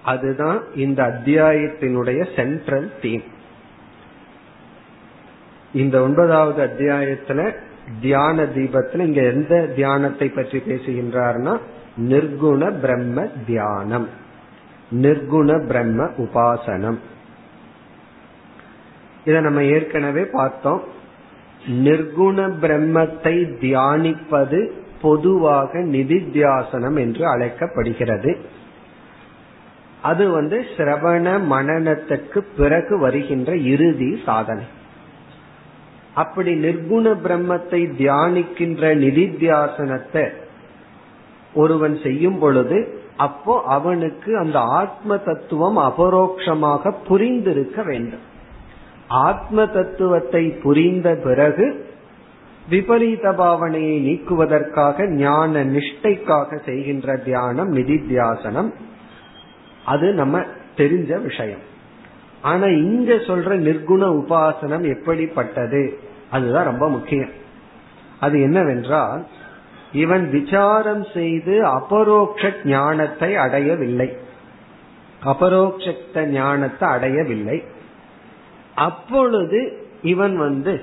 Speaker 1: அதுதான் இந்த அத்தியாயத்தினுடைய சென்ட்ரல் தீம் இந்த ஒன்பதாவது அத்தியாயத்துல தியான தீபத்துல இங்க எந்த தியானத்தை பற்றி பேசுகின்றார்னா நிர்குண பிரம்ம தியானம். நிர்குண பிரம்ம உபாசனம். இத நம்ம ஏற்கனவே பார்த்தோம். நிர்குண பிரம்மத்தை தியானிப்பது பொதுவாக நிதித்தியாசனம் என்று அழைக்கப்படுகிறது. அது வந்து சிரவண மனநத்துக்கு பிறகு வருகின்ற இறுதி சாதனை. அப்படி நிர்குண பிரம்மத்தை தியானிக்கின்ற நிதித்தியாசனத்தை ஒருவன் செய்யும் பொழுது அப்போ அவனுக்கு அந்த ஆத்ம தத்துவம் அபரோக்ஷமாக புரிந்திருக்க வேண்டும். ஆத்ம தத்துவத்தை புரிந்த பிறகு விபரீத பாவனையை நீக்குவதற்காக ஞான நிஷ்டைக்காக செய்கின்ற தியானம் நிதித்தியாசனம். அது நம்ம தெரிஞ்ச விஷயம். ஆனா இங்க சொல்ற நிர்குண உபாசனம் எப்படிப்பட்டது? அதுதான் ரொம்ப முக்கியம். அது என்னவென்றால் இவன் விசாரம் செய்து அபரோக்ஷ ஞானத்தை அடையவில்லை. அபரோக்ஷ ஞானத்தை அடையவில்லை. அப்பொழுது இவன் வந்து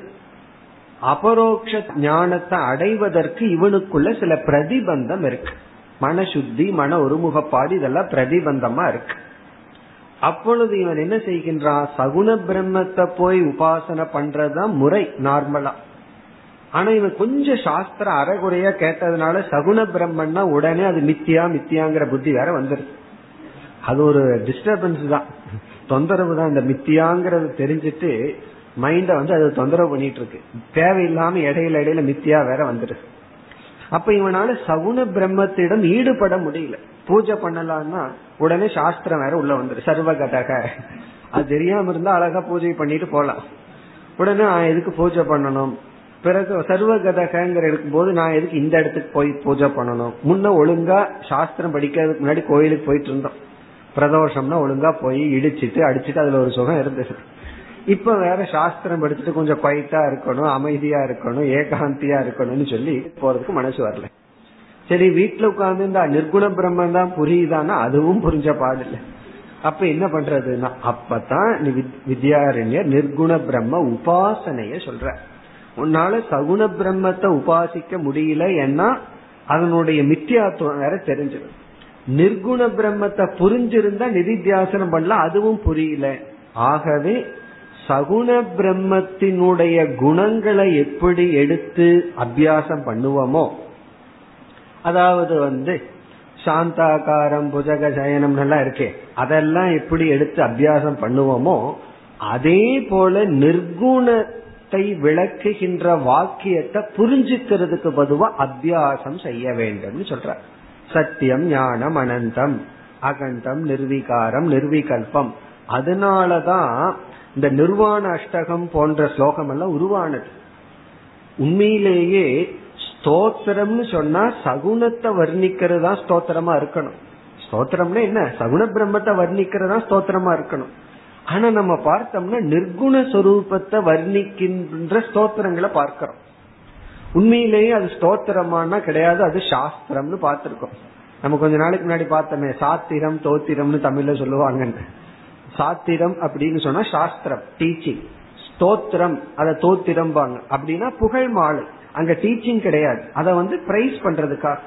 Speaker 1: அபரோக்ஷ ஞானத்தை அடைவதற்கு இவனுக்குள்ள சில பிரதிபந்தம் இருக்கு. மனசுத்தி மன ஒருமுகப்பாடு இதெல்லாம் பிரதிபந்தமா இருக்கு. அப்பொழுது இவன் என்ன செய்கின்றான் சகுண பிரம்மத்தை போய் உபாசனை பண்றதுதான் முறை நார்மலா ஆனா இவன் கொஞ்சம் சாஸ்திர அறகுறையா கேட்டதுனால சகுண பிரம்மன்னா உடனே அது மித்தியா மித்தியாங்கிற புத்தி வேற வந்துருது அது ஒரு டிஸ்டர்பன்ஸ் தான். தொந்தரவு தான். இந்த மித்தியாங்கிறது தெரிஞ்சுட்டு மைண்ட வந்து அது தொந்தரவு பண்ணிட்டு இருக்கு தேவையில்லாம இடையில இடையில மித்தியா வேற வந்துருது அப்ப இவனால சகுண பிரம்மத்திடம் ஈடுபட முடியல. பூஜை பண்ணலாம்னா உடனே சாஸ்திரம் வேற உள்ள வந்துரு. சர்வகதக. அது தெரியாம இருந்தா அழகா பூஜை பண்ணிட்டு போலாம். உடனே எதுக்கு பூஜை பண்ணணும்? பிறகு சர்வகதகங்கிற இருக்கும்போது நான் எதுக்கு இந்த இடத்துக்கு போய் பூஜை பண்ணணும்? முன்ன ஒழுங்கா சாஸ்திரம் படிக்கிறதுக்கு முன்னாடி கோயிலுக்கு போயிட்டு இருந்தோம். பிரதோஷம்னா ஒழுங்கா போய் இடிச்சிட்டு அடிச்சிட்டு அதுல ஒரு சுகம் இருந்தது. இப்ப வேற சாஸ்திரம் படிச்சுட்டு கொஞ்சம் குவைட்டா இருக்கணும் அமைதியா இருக்கணும் ஏகாந்தியா இருக்கணும்னு சொல்லி போறதுக்கு மனசு வரல. சரி வீட்டுல உட்கார்ந்து இந்த நிர்குண பிரம்மன் தான் புரியுதான்னா அதுவும் புரிஞ்ச பாடல அப்ப என்ன பண்றதுன்னா அப்பதான் வித்யாரண்யர் நிர்குண பிரம்ம உபாசனைய சொல்ற. உன்னால சகுண பிரம்மத்தை உபாசிக்க முடியல ஏன்னா அதனுடைய மித்தியாத்துவம் வேற தெரிஞ்சிடும். நிர்குண பிரம்மத்தை புரிஞ்சிருந்தா நிதித்தியாசனம் பண்ணலாம் அதுவும் புரியல. ஆகவே சகுண பிரம்மத்தினுடைய குணங்களை எப்படி எடுத்து அபியாசம் பண்ணுவோமோ அதாவது வந்து சாந்தாகாரம் புஜக சயனம் எல்லாம் இருக்கே அதெல்லாம் எப்படி எடுத்து அபியாசம் பண்ணுவோமோ அதே போல நிர்குணத்தை விளக்குகின்ற வாக்கியத்தை புரிஞ்சுக்கிறதுக்கு பதுவா அபியாசம் செய்ய வேண்டும்னு சொல்ற சத்தியம் ஞானம் அனந்தம் அகண்டம் நிர்வீகாரம் நிர்விகல்பம். அதனாலதான் இந்த நிர்வாண அஷ்டகம் போன்ற ஸ்லோகம் எல்லாம் உருவானது. உண்மையிலேயே ஸ்தோத்திரம்னு சொன்னா சகுணத்தை வர்ணிக்கிறது தான் ஸ்தோத்திரமா இருக்கணும். ஸ்தோத்திரம்னா என்ன? சகுண பிரம்மத்தை வர்ணிக்கிறதா ஸ்தோத்திரமா இருக்கணும். ஆனா நம்ம பார்த்தோம்னா நிர்குண சொரூபத்தை வர்ணிக்கின்ற ஸ்தோத்திரங்களை பார்க்கிறோம். உண்மையிலேயே அது ஸ்தோத்திரமானா கிடையாது அது சாஸ்திரம்னு பார்த்திருக்கோம். நம்ம கொஞ்ச நாளைக்கு முன்னாடி பார்த்தோமே சாத்திரம் தோத்திரம்னு தமிழ்ல சொல்லுவாங்கன்னு. சாத்திரம் அப்படின்னு சொன்னா சாஸ்திரம் டீச்சிங் ஸ்தோத்திரம் அதை தோத்திரம் அப்படின்னா புகழ் மாலை அங்க டீச்சிங் கிடையாது. அதை வந்து பிரைஸ் பண்றதுக்காக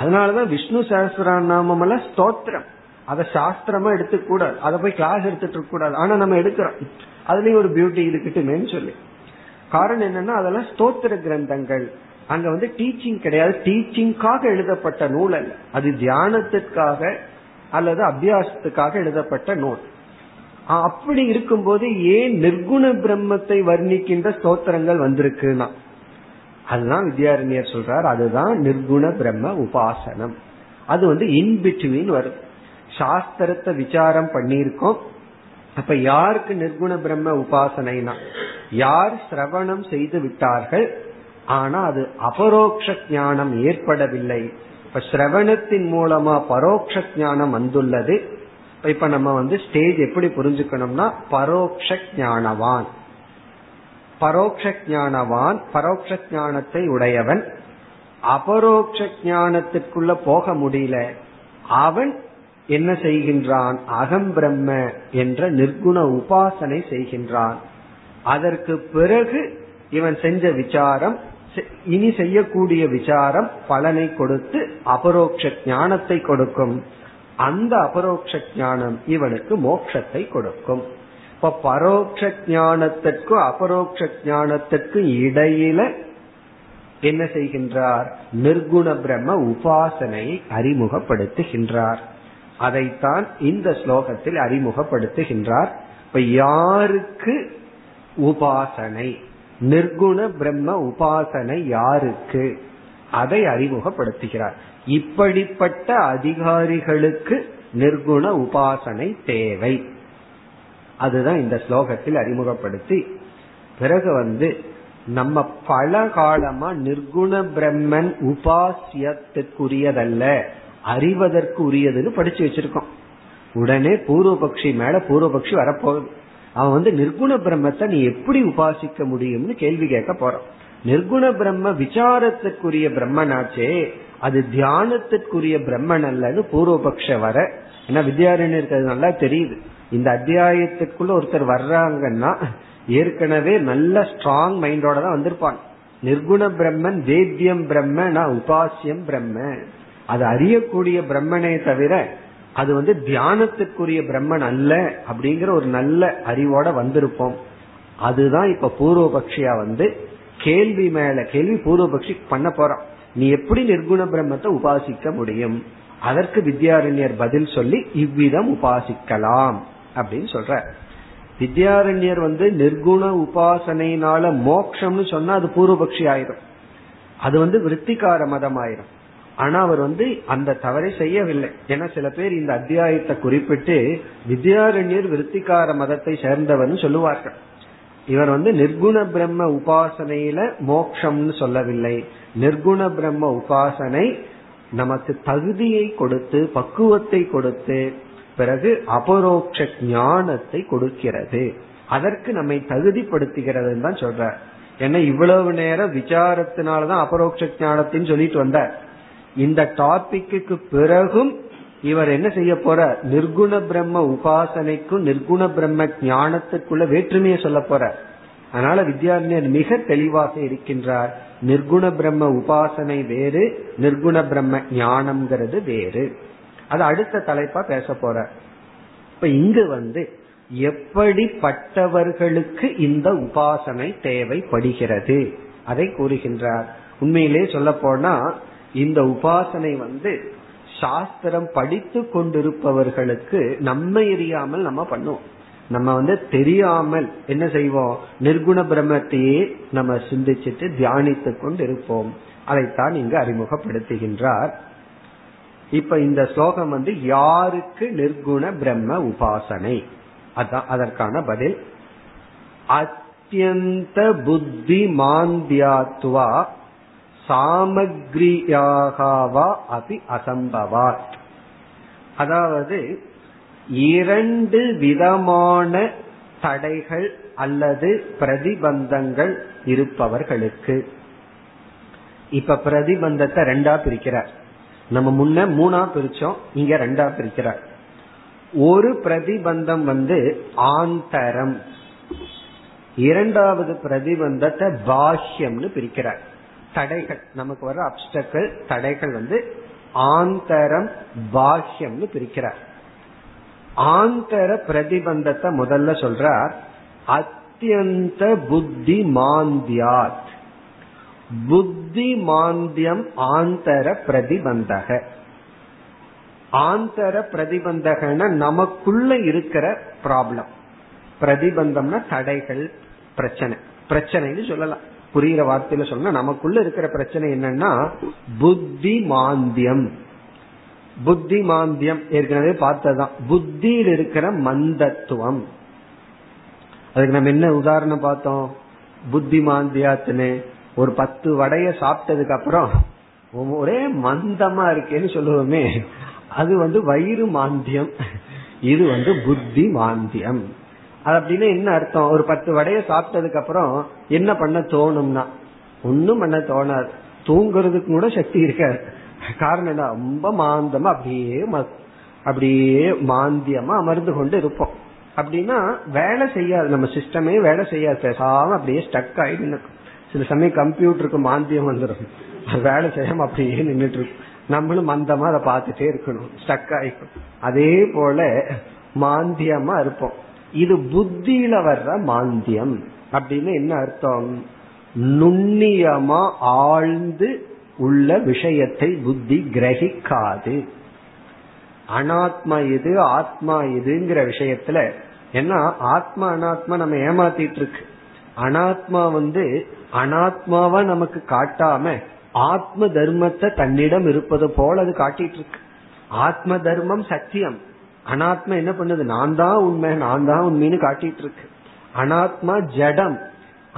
Speaker 1: அதனாலதான் விஷ்ணு சஹசிரநாமம் எல்லாம் ஸ்தோத்திரம். அதை சாஸ்திரமா எடுத்துக்கூடாது அதை போய் கிளாஸ் எடுத்துட்டு இருக்க கூடாது. ஆனா நம்ம எடுக்கிறோம். அதுலயும் ஒரு பியூட்டி இருக்கட்டுமேன்னு சொல்லி. காரணம் என்னன்னா அதெல்லாம் ஸ்தோத்திர கிரந்தங்கள். அங்க வந்து டீச்சிங் கிடையாது. டீச்சிங்காக எழுதப்பட்ட நூல் அல்ல. அது தியானத்திற்காக அல்லது அபியாசத்துக்காக எழுதப்பட்ட நூல். அப்படி இருக்கும்போது ஏன் நிர்குண பிரம்மத்தை வர்ணிக்கின்ற ஸ்தோத்திரங்கள் வந்திருக்குன்னா? அதுதான் வித்யாரண்யர் சொல்றார். அதுதான் நிர்குண பிரம்ம உபாசனம். அது வந்து இன்பிட்வீன் வரும். சாஸ்திரத்தை விசாரம் பண்ணியிருக்கோம். அப்ப யாருக்கு நிர்குண பிரம்ம உபாசனைனா? யார் சிரவணம் செய்து விட்டார்கள்? ஆனா அது அபரோக்ஷ ஞானம் ஏற்படவில்லை. இப்ப சிரவணத்தின் மூலமா பரோக்ஷ ஞானம் வந்துள்ளது. இப்ப நம்ம வந்து ஸ்டேஜ் எப்படி புரிஞ்சுக்கணும்னா பரோக்ஷ ஞானவான். பரோக்ஷ ஞானவான் பரோக்ஷ ஞானத்தை உடையவன். அபரோக்ஷ ஞானத்திற்குள்ள போக முடியல. அவன் என்ன செய்கின்றான்? அகம் பிரம்ம என்ற நிர்குண உபாசனை செய்கின்றான். அதற்கு பிறகு இவன் செஞ்ச விசாரம் இனி செய்யக்கூடிய விசாரம் பலனை கொடுத்து அபரோக்ஷ ஞானத்தை கொடுக்கும். அந்த அபரோக்ஷ ஞானம் இவனுக்கு மோட்சத்தை கொடுக்கும். இப்ப பரோட்ச ஞானத்திற்கும் அபரோக்ஷ ஞானத்திற்கும் இடையில என்ன செய்கின்றார்? நிர்குண பிரம்ம உபாசனையை அறிமுகப்படுத்துகின்றார். அதைத்தான் இந்த ஸ்லோகத்தில் அறிமுகப்படுத்துகின்றார். இப்ப யாருக்கு உபாசனை? நிர்குண பிரம்ம உபாசனை யாருக்கு? அதை அறிமுகப்படுத்துகிறார். இப்படிப்பட்ட அதிகாரிகளுக்கு நிர்குண உபாசனை தேவை. அதுதான் இந்த ஸ்லோகத்தில் அறிமுகப்படுத்தி பிறகு வந்து நம்ம பல காலமா நிர்குண பிரம்மன் உபாசியத்துக்குரியதல்ல அறிவதற்கு உரியதுன்னு படிச்சு வச்சிருக்கோம். உடனே பூர்வபக்ஷி மேல பூர்வபக்ஷி வரப்போகுது. அவன் வந்து நிர்குண பிரம்மத்தை நீ எப்படி உபாசிக்க முடியும்னு கேள்வி கேட்க போறான். நிர்குண பிரம்ம விசாரத்துக்குரிய பிரம்மனாச்சே அது தியானத்துக்குரிய பிரம்மன் அல்லது பூர்வபக்ஷ வர ஏன்னா வித்யாரண்யருக்கு அது நல்லா தெரியுது. இந்த அத்தியாயத்துக்குள்ள ஒருத்தர் வர்றாங்கன்னா ஏற்கனவே நல்ல ஸ்ட்ராங் மைண்டோட தான் வந்திருப்பாங்க. நிர்குண பிரம்மன் வேத்தியம் பிரம்ம நான் உபாசியம் பிரம்ம. அது அறியக்கூடிய பிரம்மனே தவிர அது வந்து தியானத்துக்குரிய பிரம்மன் அல்ல அப்படிங்கிற ஒரு நல்ல அறிவோட வந்திருப்போம். அதுதான் இப்ப பூர்வபக்ஷியா வந்து கேள்வி மேல கேள்வி பூர்வபக்ஷி பண்ண போறான். நீ எப்படி நிர்குண பிரம்மத்தை உபாசிக்க முடியும்? அதற்கு வித்யாரண்யர் பதில் சொல்லி இவ்விதம் உபாசிக்கலாம். அப்படின்னு சொல்ற. வித்யாரண்யர் வந்து நிர்குண உபாசனையினால மோக்ஷம்னு சொன்னா அது பூர்வபக்ஷி ஆயிரும். அது வந்து விற்பிகார மதம் ஆயிரும் ஆனா அவர் வந்து அந்த தவறை செய்யவில்லை. ஏன்னா சில பேர் இந்த அத்தியாயத்தை குறிப்பிட்டு வித்யாரண்யர் விற்பிகார மதத்தை சேர்ந்தவர்னு சொல்லுவார்கள். இவர் வந்து நிர்குண பிரம்ம உபாசனையில மோக்ஷம்னு சொல்லவில்லை. நிர்குண பிரம்ம உபாசனை நமக்கு தகுதியை கொடுத்து பக்குவத்தை கொடுத்து பிறகு அபரோக்ஷ ஞானத்தை கொடுக்கிறது. அதற்கு நம்மை தகுதிப்படுத்துகிறதுன்னு தான் சொல்ற ஏன்னா இவ்வளவு நேரம் விசாரத்தினாலதான் அபரோக்ஷ ஞானத்தின்னு சொல்லிட்டு வந்தார். இந்த டாபிக்கு பிறகும் இவர் என்ன செய்ய போற நிர்குண பிரம்ம உபாசனைக்கும் நிர்குண பிரம்ம ஞானத்துக்குள்ள வேற்றுமையை சொல்ல போற அதனால வித்யாரண்யர் மிக தெளிவாக இருக்கின்றார். நிர்குண பிரம்ம உபாசனை வேறு நிர்குண பிரம்ம ஞானம்ங்கிறது வேறு. அது அடுத்த தலைப்பா பேச போற. இப்ப இங்கு வந்து எப்படிப்பட்டவர்களுக்கு இந்த உபாசனை தேவைப்படுகிறது? அதை கூறுகின்றார். உண்மையிலே சொல்ல போனா இந்த உபாசனை வந்து சாஸ்திரம் படித்து கொண்டிருப்பவர்களுக்கு நம்ம எரியாமல் நம்ம பண்ணுவோம். நம்ம வந்து தெரியாமல் என்ன செய்வோம்? நிர்குண பிரம்மத்தையே நம்ம சிந்திச்சுட்டு தியானித்து கொண்டு இருப்போம் அதைத்தான் இங்கு அறிமுகப்படுத்துகின்றார். இப்ப இந்த ஸ்லோகம் வந்து யாருக்கு நிர்குண பிரம்ம உபாசனை? அதான் அதற்கான பதில். அத்தியந்த புத்தி மாந்தியாத்வா சாமக்ரியாகவா அபி அசம்பவாத். அதாவது இரண்டு விதமான தடைகள் அல்லது பிரதிபந்தங்கள் இருப்பவர்களுக்கு. இப்ப பிரதிபந்தத்தை ரெண்டா பிரிக்கிறார். நம்ம முன்ன மூணா பிரிச்சோம் இங்க ரெண்டா பிரிக்கிறார். ஒரு பிரதிபந்தம் வந்து ஆந்தரம். இரண்டாவது பிரதிபந்தத்தை பாஹ்யம்னு பிரிக்கிறார். தடைகள் நமக்கு வர அப்டக்கள் தடைகள் வந்து ஆந்தரம் பாஹ்யம்னு பிரிக்கிறார். ஆந்தர பிரதிபந்தத்தை முதல்ல சொல்றார் அத்தியந்த புத்தி மாந்தியாத் புத்தி மாந்தியம் ஆந்தர பிரதிபந்தக. ஆந்தர பிரதிபந்தகன நமக்குள்ள இருக்கிற ப்ராப்ளம் பிரதிபந்தம்னா தடைகள் பிரச்சனை. பிரச்சனைன்னு சொல்லலாம். புரிகிற வார்த்தையில சொன்னா நமக்குள்ள இருக்கிற பிரச்சனை என்னன்னா புத்தி மாந்தியம் புத்தி மாந்தியம் ஏற்கனவே பார்த்ததுதான். புத்தியில் இருக்கிற மந்தத்துவம். அதுக்கு நம்ம என்ன உதாரணம் பார்த்தோம்? புத்தி மாந்தியாத்துன்னு ஒரு பத்து வடைய சாப்பிட்டதுக்கு அப்புறம் ஒரே மந்தமா இருக்கேன்னு சொல்லுவோமே. அது வந்து வயிறு மாந்தியம். இது வந்து புத்தி மாந்தியம். அது அப்படின்னு என்ன அர்த்தம்? ஒரு பத்து வடைய சாப்பிட்டதுக்கு அப்புறம் என்ன பண்ண தோணும்னா ஒன்னும் பண்ண தோணாது. தூங்குறதுக்கு கூட சக்தி இருக்காது. காரணம் என்ன? ரொம்ப மாந்தமா அப்படியே அப்படியே மாந்தியமா அமர்ந்து கொண்டு இருப்போம். அப்படின்னா வேலை செய்யாது. நம்ம சிஸ்டமே வேலை செய்யாது. பேசாம அப்படியே ஸ்டக் ஆயிடு சில சமயம் கம்ப்யூட்டருக்கு மாந்தியம் வந்துடும் வேலை செய்யாம அப்படியே நின்றுட்டு இருக்கும் நம்மளும் மந்தமா அதை பார்த்துட்டே இருக்கணும். ஸ்டக் ஆயிக்கும் அதே போல மாந்தியமா இருப்போம். இது புத்தியில வர்ற மாந்தியம். அப்படின்னு என்ன அர்த்தம்? நுண்ணியமா ஆழ்ந்து உள்ள விஷயத்தை புத்தி கிரகிக்காது. அனாத்மா இது ஆத்மா இதுங்கிற விஷயத்துல ஏன்னா ஆத்மா அனாத்மா நம்ம ஏமாத்திட்டு இருக்கு. அனாத்மா வந்து அனாத்மாவா நமக்கு காட்டாம ஆத்ம தர்மத்தை தன்னிடம் இருப்பது போல அது காட்டிட்டு இருக்கு ஆத்ம தர்மம் சத்தியம். அனாத்மா என்ன பண்ணுது? நான் தான் உண்மை நான் தான் உண்மைன்னு காட்டிட்டு இருக்கு அனாத்மா ஜடம்.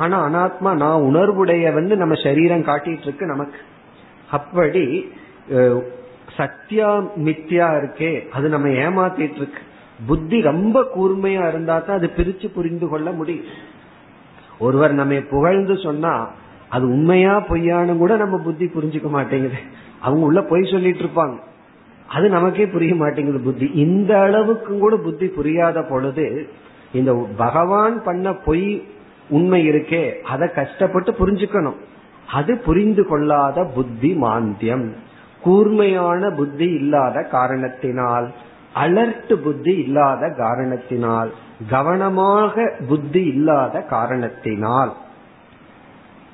Speaker 1: ஆனா அனாத்மா நான் உணர்வுடையவன்னு நம்ம சரீரம் காட்டிட்டு இருக்கு நமக்கு. அப்படி சத்தியா மித்தியா இருக்கே அது நம்ம ஏமாத்திட்டு இருக்கு புத்தி ரொம்ப கூர்மையா இருந்தா தான் அது பிரிச்சு புரிந்து கொள்ள முடியும். ஒருவர் நம்ம புகழ்ந்து சொன்னா அது உண்மையா பொய்யானு கூட நம்ம புத்தி புரிஞ்சுக்க மாட்டேங்குது. அவங்க உள்ள பொய் சொல்லிட்டு இருப்பாங்க. அது நமக்கே புரிய மாட்டேங்குது புத்தி. இந்த அளவுக்கும் கூட புத்தி புரியாத பொழுது இந்த பகவான் பண்ண பொய் உண்மை இருக்கே அதை கஷ்டப்பட்டு புரிஞ்சுக்கணும். அது புரிந்து கொள்ளாத புத்தி மாந்தியம். கூர்மையான புத்தி இல்லாத காரணத்தினால் அலர்ட் புத்தி இல்லாத காரணத்தினால் கவனமாக புத்தி இல்லாத காரணத்தினால்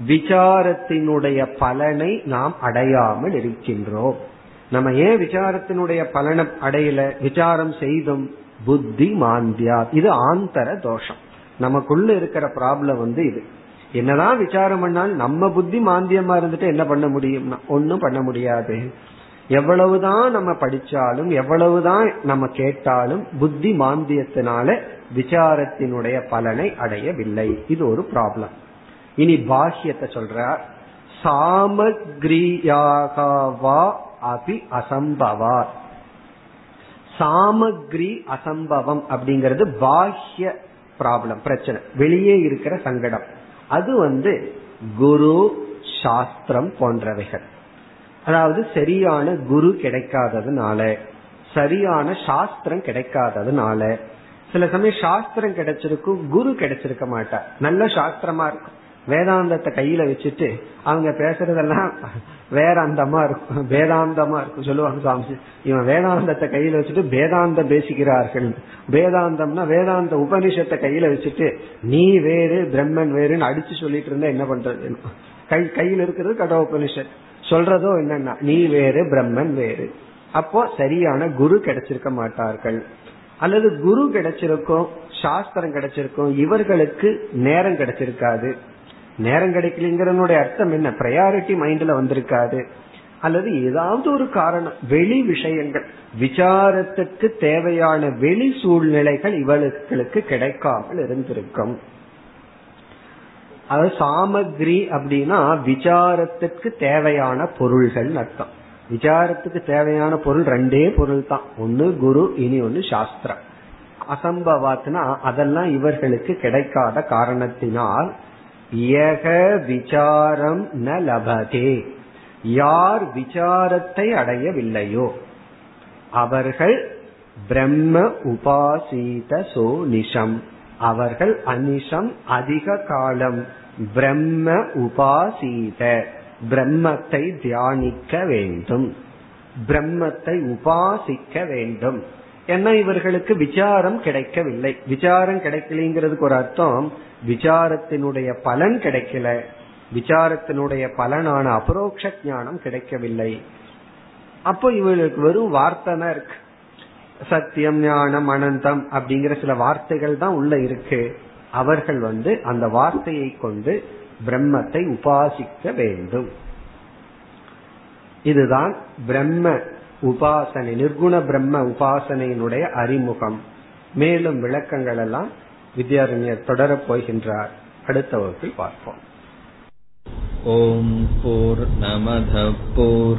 Speaker 1: விசாரத்தினுடைய பலனை நாம் அடையாமல் இருக்கின்றோம். நம்ம ஏன் விசாரத்தினுடைய பலனை அடையல? விசாரம் செய்தும் புத்தி மாந்தியா. இது ஆந்தர தோஷம். நமக்குள்ள இருக்கிற ப்ராப்ளம் வந்து இது. என்னதான் விசாரம் பண்ணாலும் நம்ம புத்தி மாந்தியமா இருந்துட்டு என்ன பண்ண முடியும்னா ஒன்னும் பண்ண முடியாது. எவ்வளவுதான் நம்ம படிச்சாலும் எவ்வளவுதான் நம்ம கேட்டாலும் புத்தி மாந்தியத்தினால விசாரத்தினுடைய பலனை அடையவில்லை. இது ஒரு ப்ராப்ளம் இனி பாஹ்யத்தை சொல்றார். சாமக்ரியாகவா அபி அசம்பவா. சாமக்ரி அசம்பவம் அப்படிங்கிறது பாஹ்ய ப்ராப்ளம் பிரச்சனை. வெளியே இருக்கிற சங்கடம். அது வந்து குரு சாஸ்திரம் போன்றவைகள். அதாவது சரியான குரு கிடைக்காததுனால சரியான சாஸ்திரம் கிடைக்காததுனால சில சமயம் சாஸ்திரம் கிடைச்சிருக்கும் குரு கிடைச்சிருக்க மாட்டார். நல்ல சாஸ்திரமா இருக்கும். வேதாந்தத்தை கையில வச்சுட்டு அவங்க பேசுறதெல்லாம் வேற அந்தமா இருக்கும். வேதாந்தமா இருக்கும் சொல்லுவாங்க சாமி இவன் வேதாந்தத்தை கையில வச்சுட்டு வேதாந்தம் பேசிக்கிறார்கள். வேதாந்தம்னா வேதாந்த உபனிஷத்தை கையில வச்சுட்டு நீ வேறு பிரம்மன் வேறுன்னு அடிச்சு சொல்லிட்டு இருந்தா என்ன பண்றது? கை கையில் இருக்கிறது கட உபனிஷத். சொல்றதோ என்னன்னா நீ வேறு பிரம்மன் வேறு. அப்போ சரியான குரு கிடைச்சிருக்க மாட்டார்கள். அல்லது குரு கிடைச்சிருக்கும் சாஸ்திரம் கிடைச்சிருக்கும் இவர்களுக்கு நேரம் கிடைச்சிருக்காது. நேரம் கிடைக்கலங்கிறனுடைய அர்த்தம் என்ன? ப்ரையாரிட்டி மைண்ட்ல வந்திருக்காது. அல்லது ஏதாவது ஒரு காரணம் வெளி விஷயங்கள் விசாரத்துக்கு தேவையான வெளி சூழ்நிலைகள் இவர்களுக்கு கிடைக்காமல் இருந்திருக்கும். அது சாமக்ரி அப்படின்னா விசாரத்துக்கு தேவையான பொருள்கள் அர்த்தம். விசாரத்துக்கு தேவையான பொருள் ரெண்டே பொருள் தான் ஒன்னு குரு இனி ஒன்னு சாஸ்திரம். அசம்பவாத்னா அதெல்லாம் இவர்களுக்கு கிடைக்காத காரணத்தினால் ஏக விசாரம் ந லபதே. யார் விசாரத்தை அடையவில்லையோ அவர்கள் பிரம்ம உபாசீத சோ நிஷம். அவர்கள் அனிஷம் அதிக காலம் பிரம்ம உபாசீத. பிரம்மத்தை தியானிக்க வேண்டும். பிரம்மத்தை உபாசிக்க வேண்டும். ஏன்னா இவர்களுக்கு விசாரம் கிடைக்கவில்லை. விசாரம் கிடைக்கலைங்கிறதுக்கு ஒரு அர்த்தம் விசாரத்தினுடைய பலன் கிடைக்கல. விசாரத்தினுடைய பலனான அபரோக்ஷ ஞானம் கிடைக்கவில்லை. அப்போ இவர்களுக்கு வெறும் வார்த்தை தான் இருக்கு. சத்தியம் ஞானம் அனந்தம் அப்படிங்கிற சில வார்த்தைகள் தான் உள்ள இருக்கு. அவர்கள் வந்து அந்த வார்த்தையை கொண்டு பிரம்மத்தை உபாசிக்க வேண்டும். இதுதான் பிரம்ம உபாசனை நிர்குண பிரம்ம உபாசனையினுடைய அறிமுகம். மேலும் விளக்கங்கள் எல்லாம் வித்யாரண்யர் தொடரப் போகின்றார். அடுத்த வகுப்பில் பார்ப்போம்.
Speaker 2: ஓம் போர் நமத போர்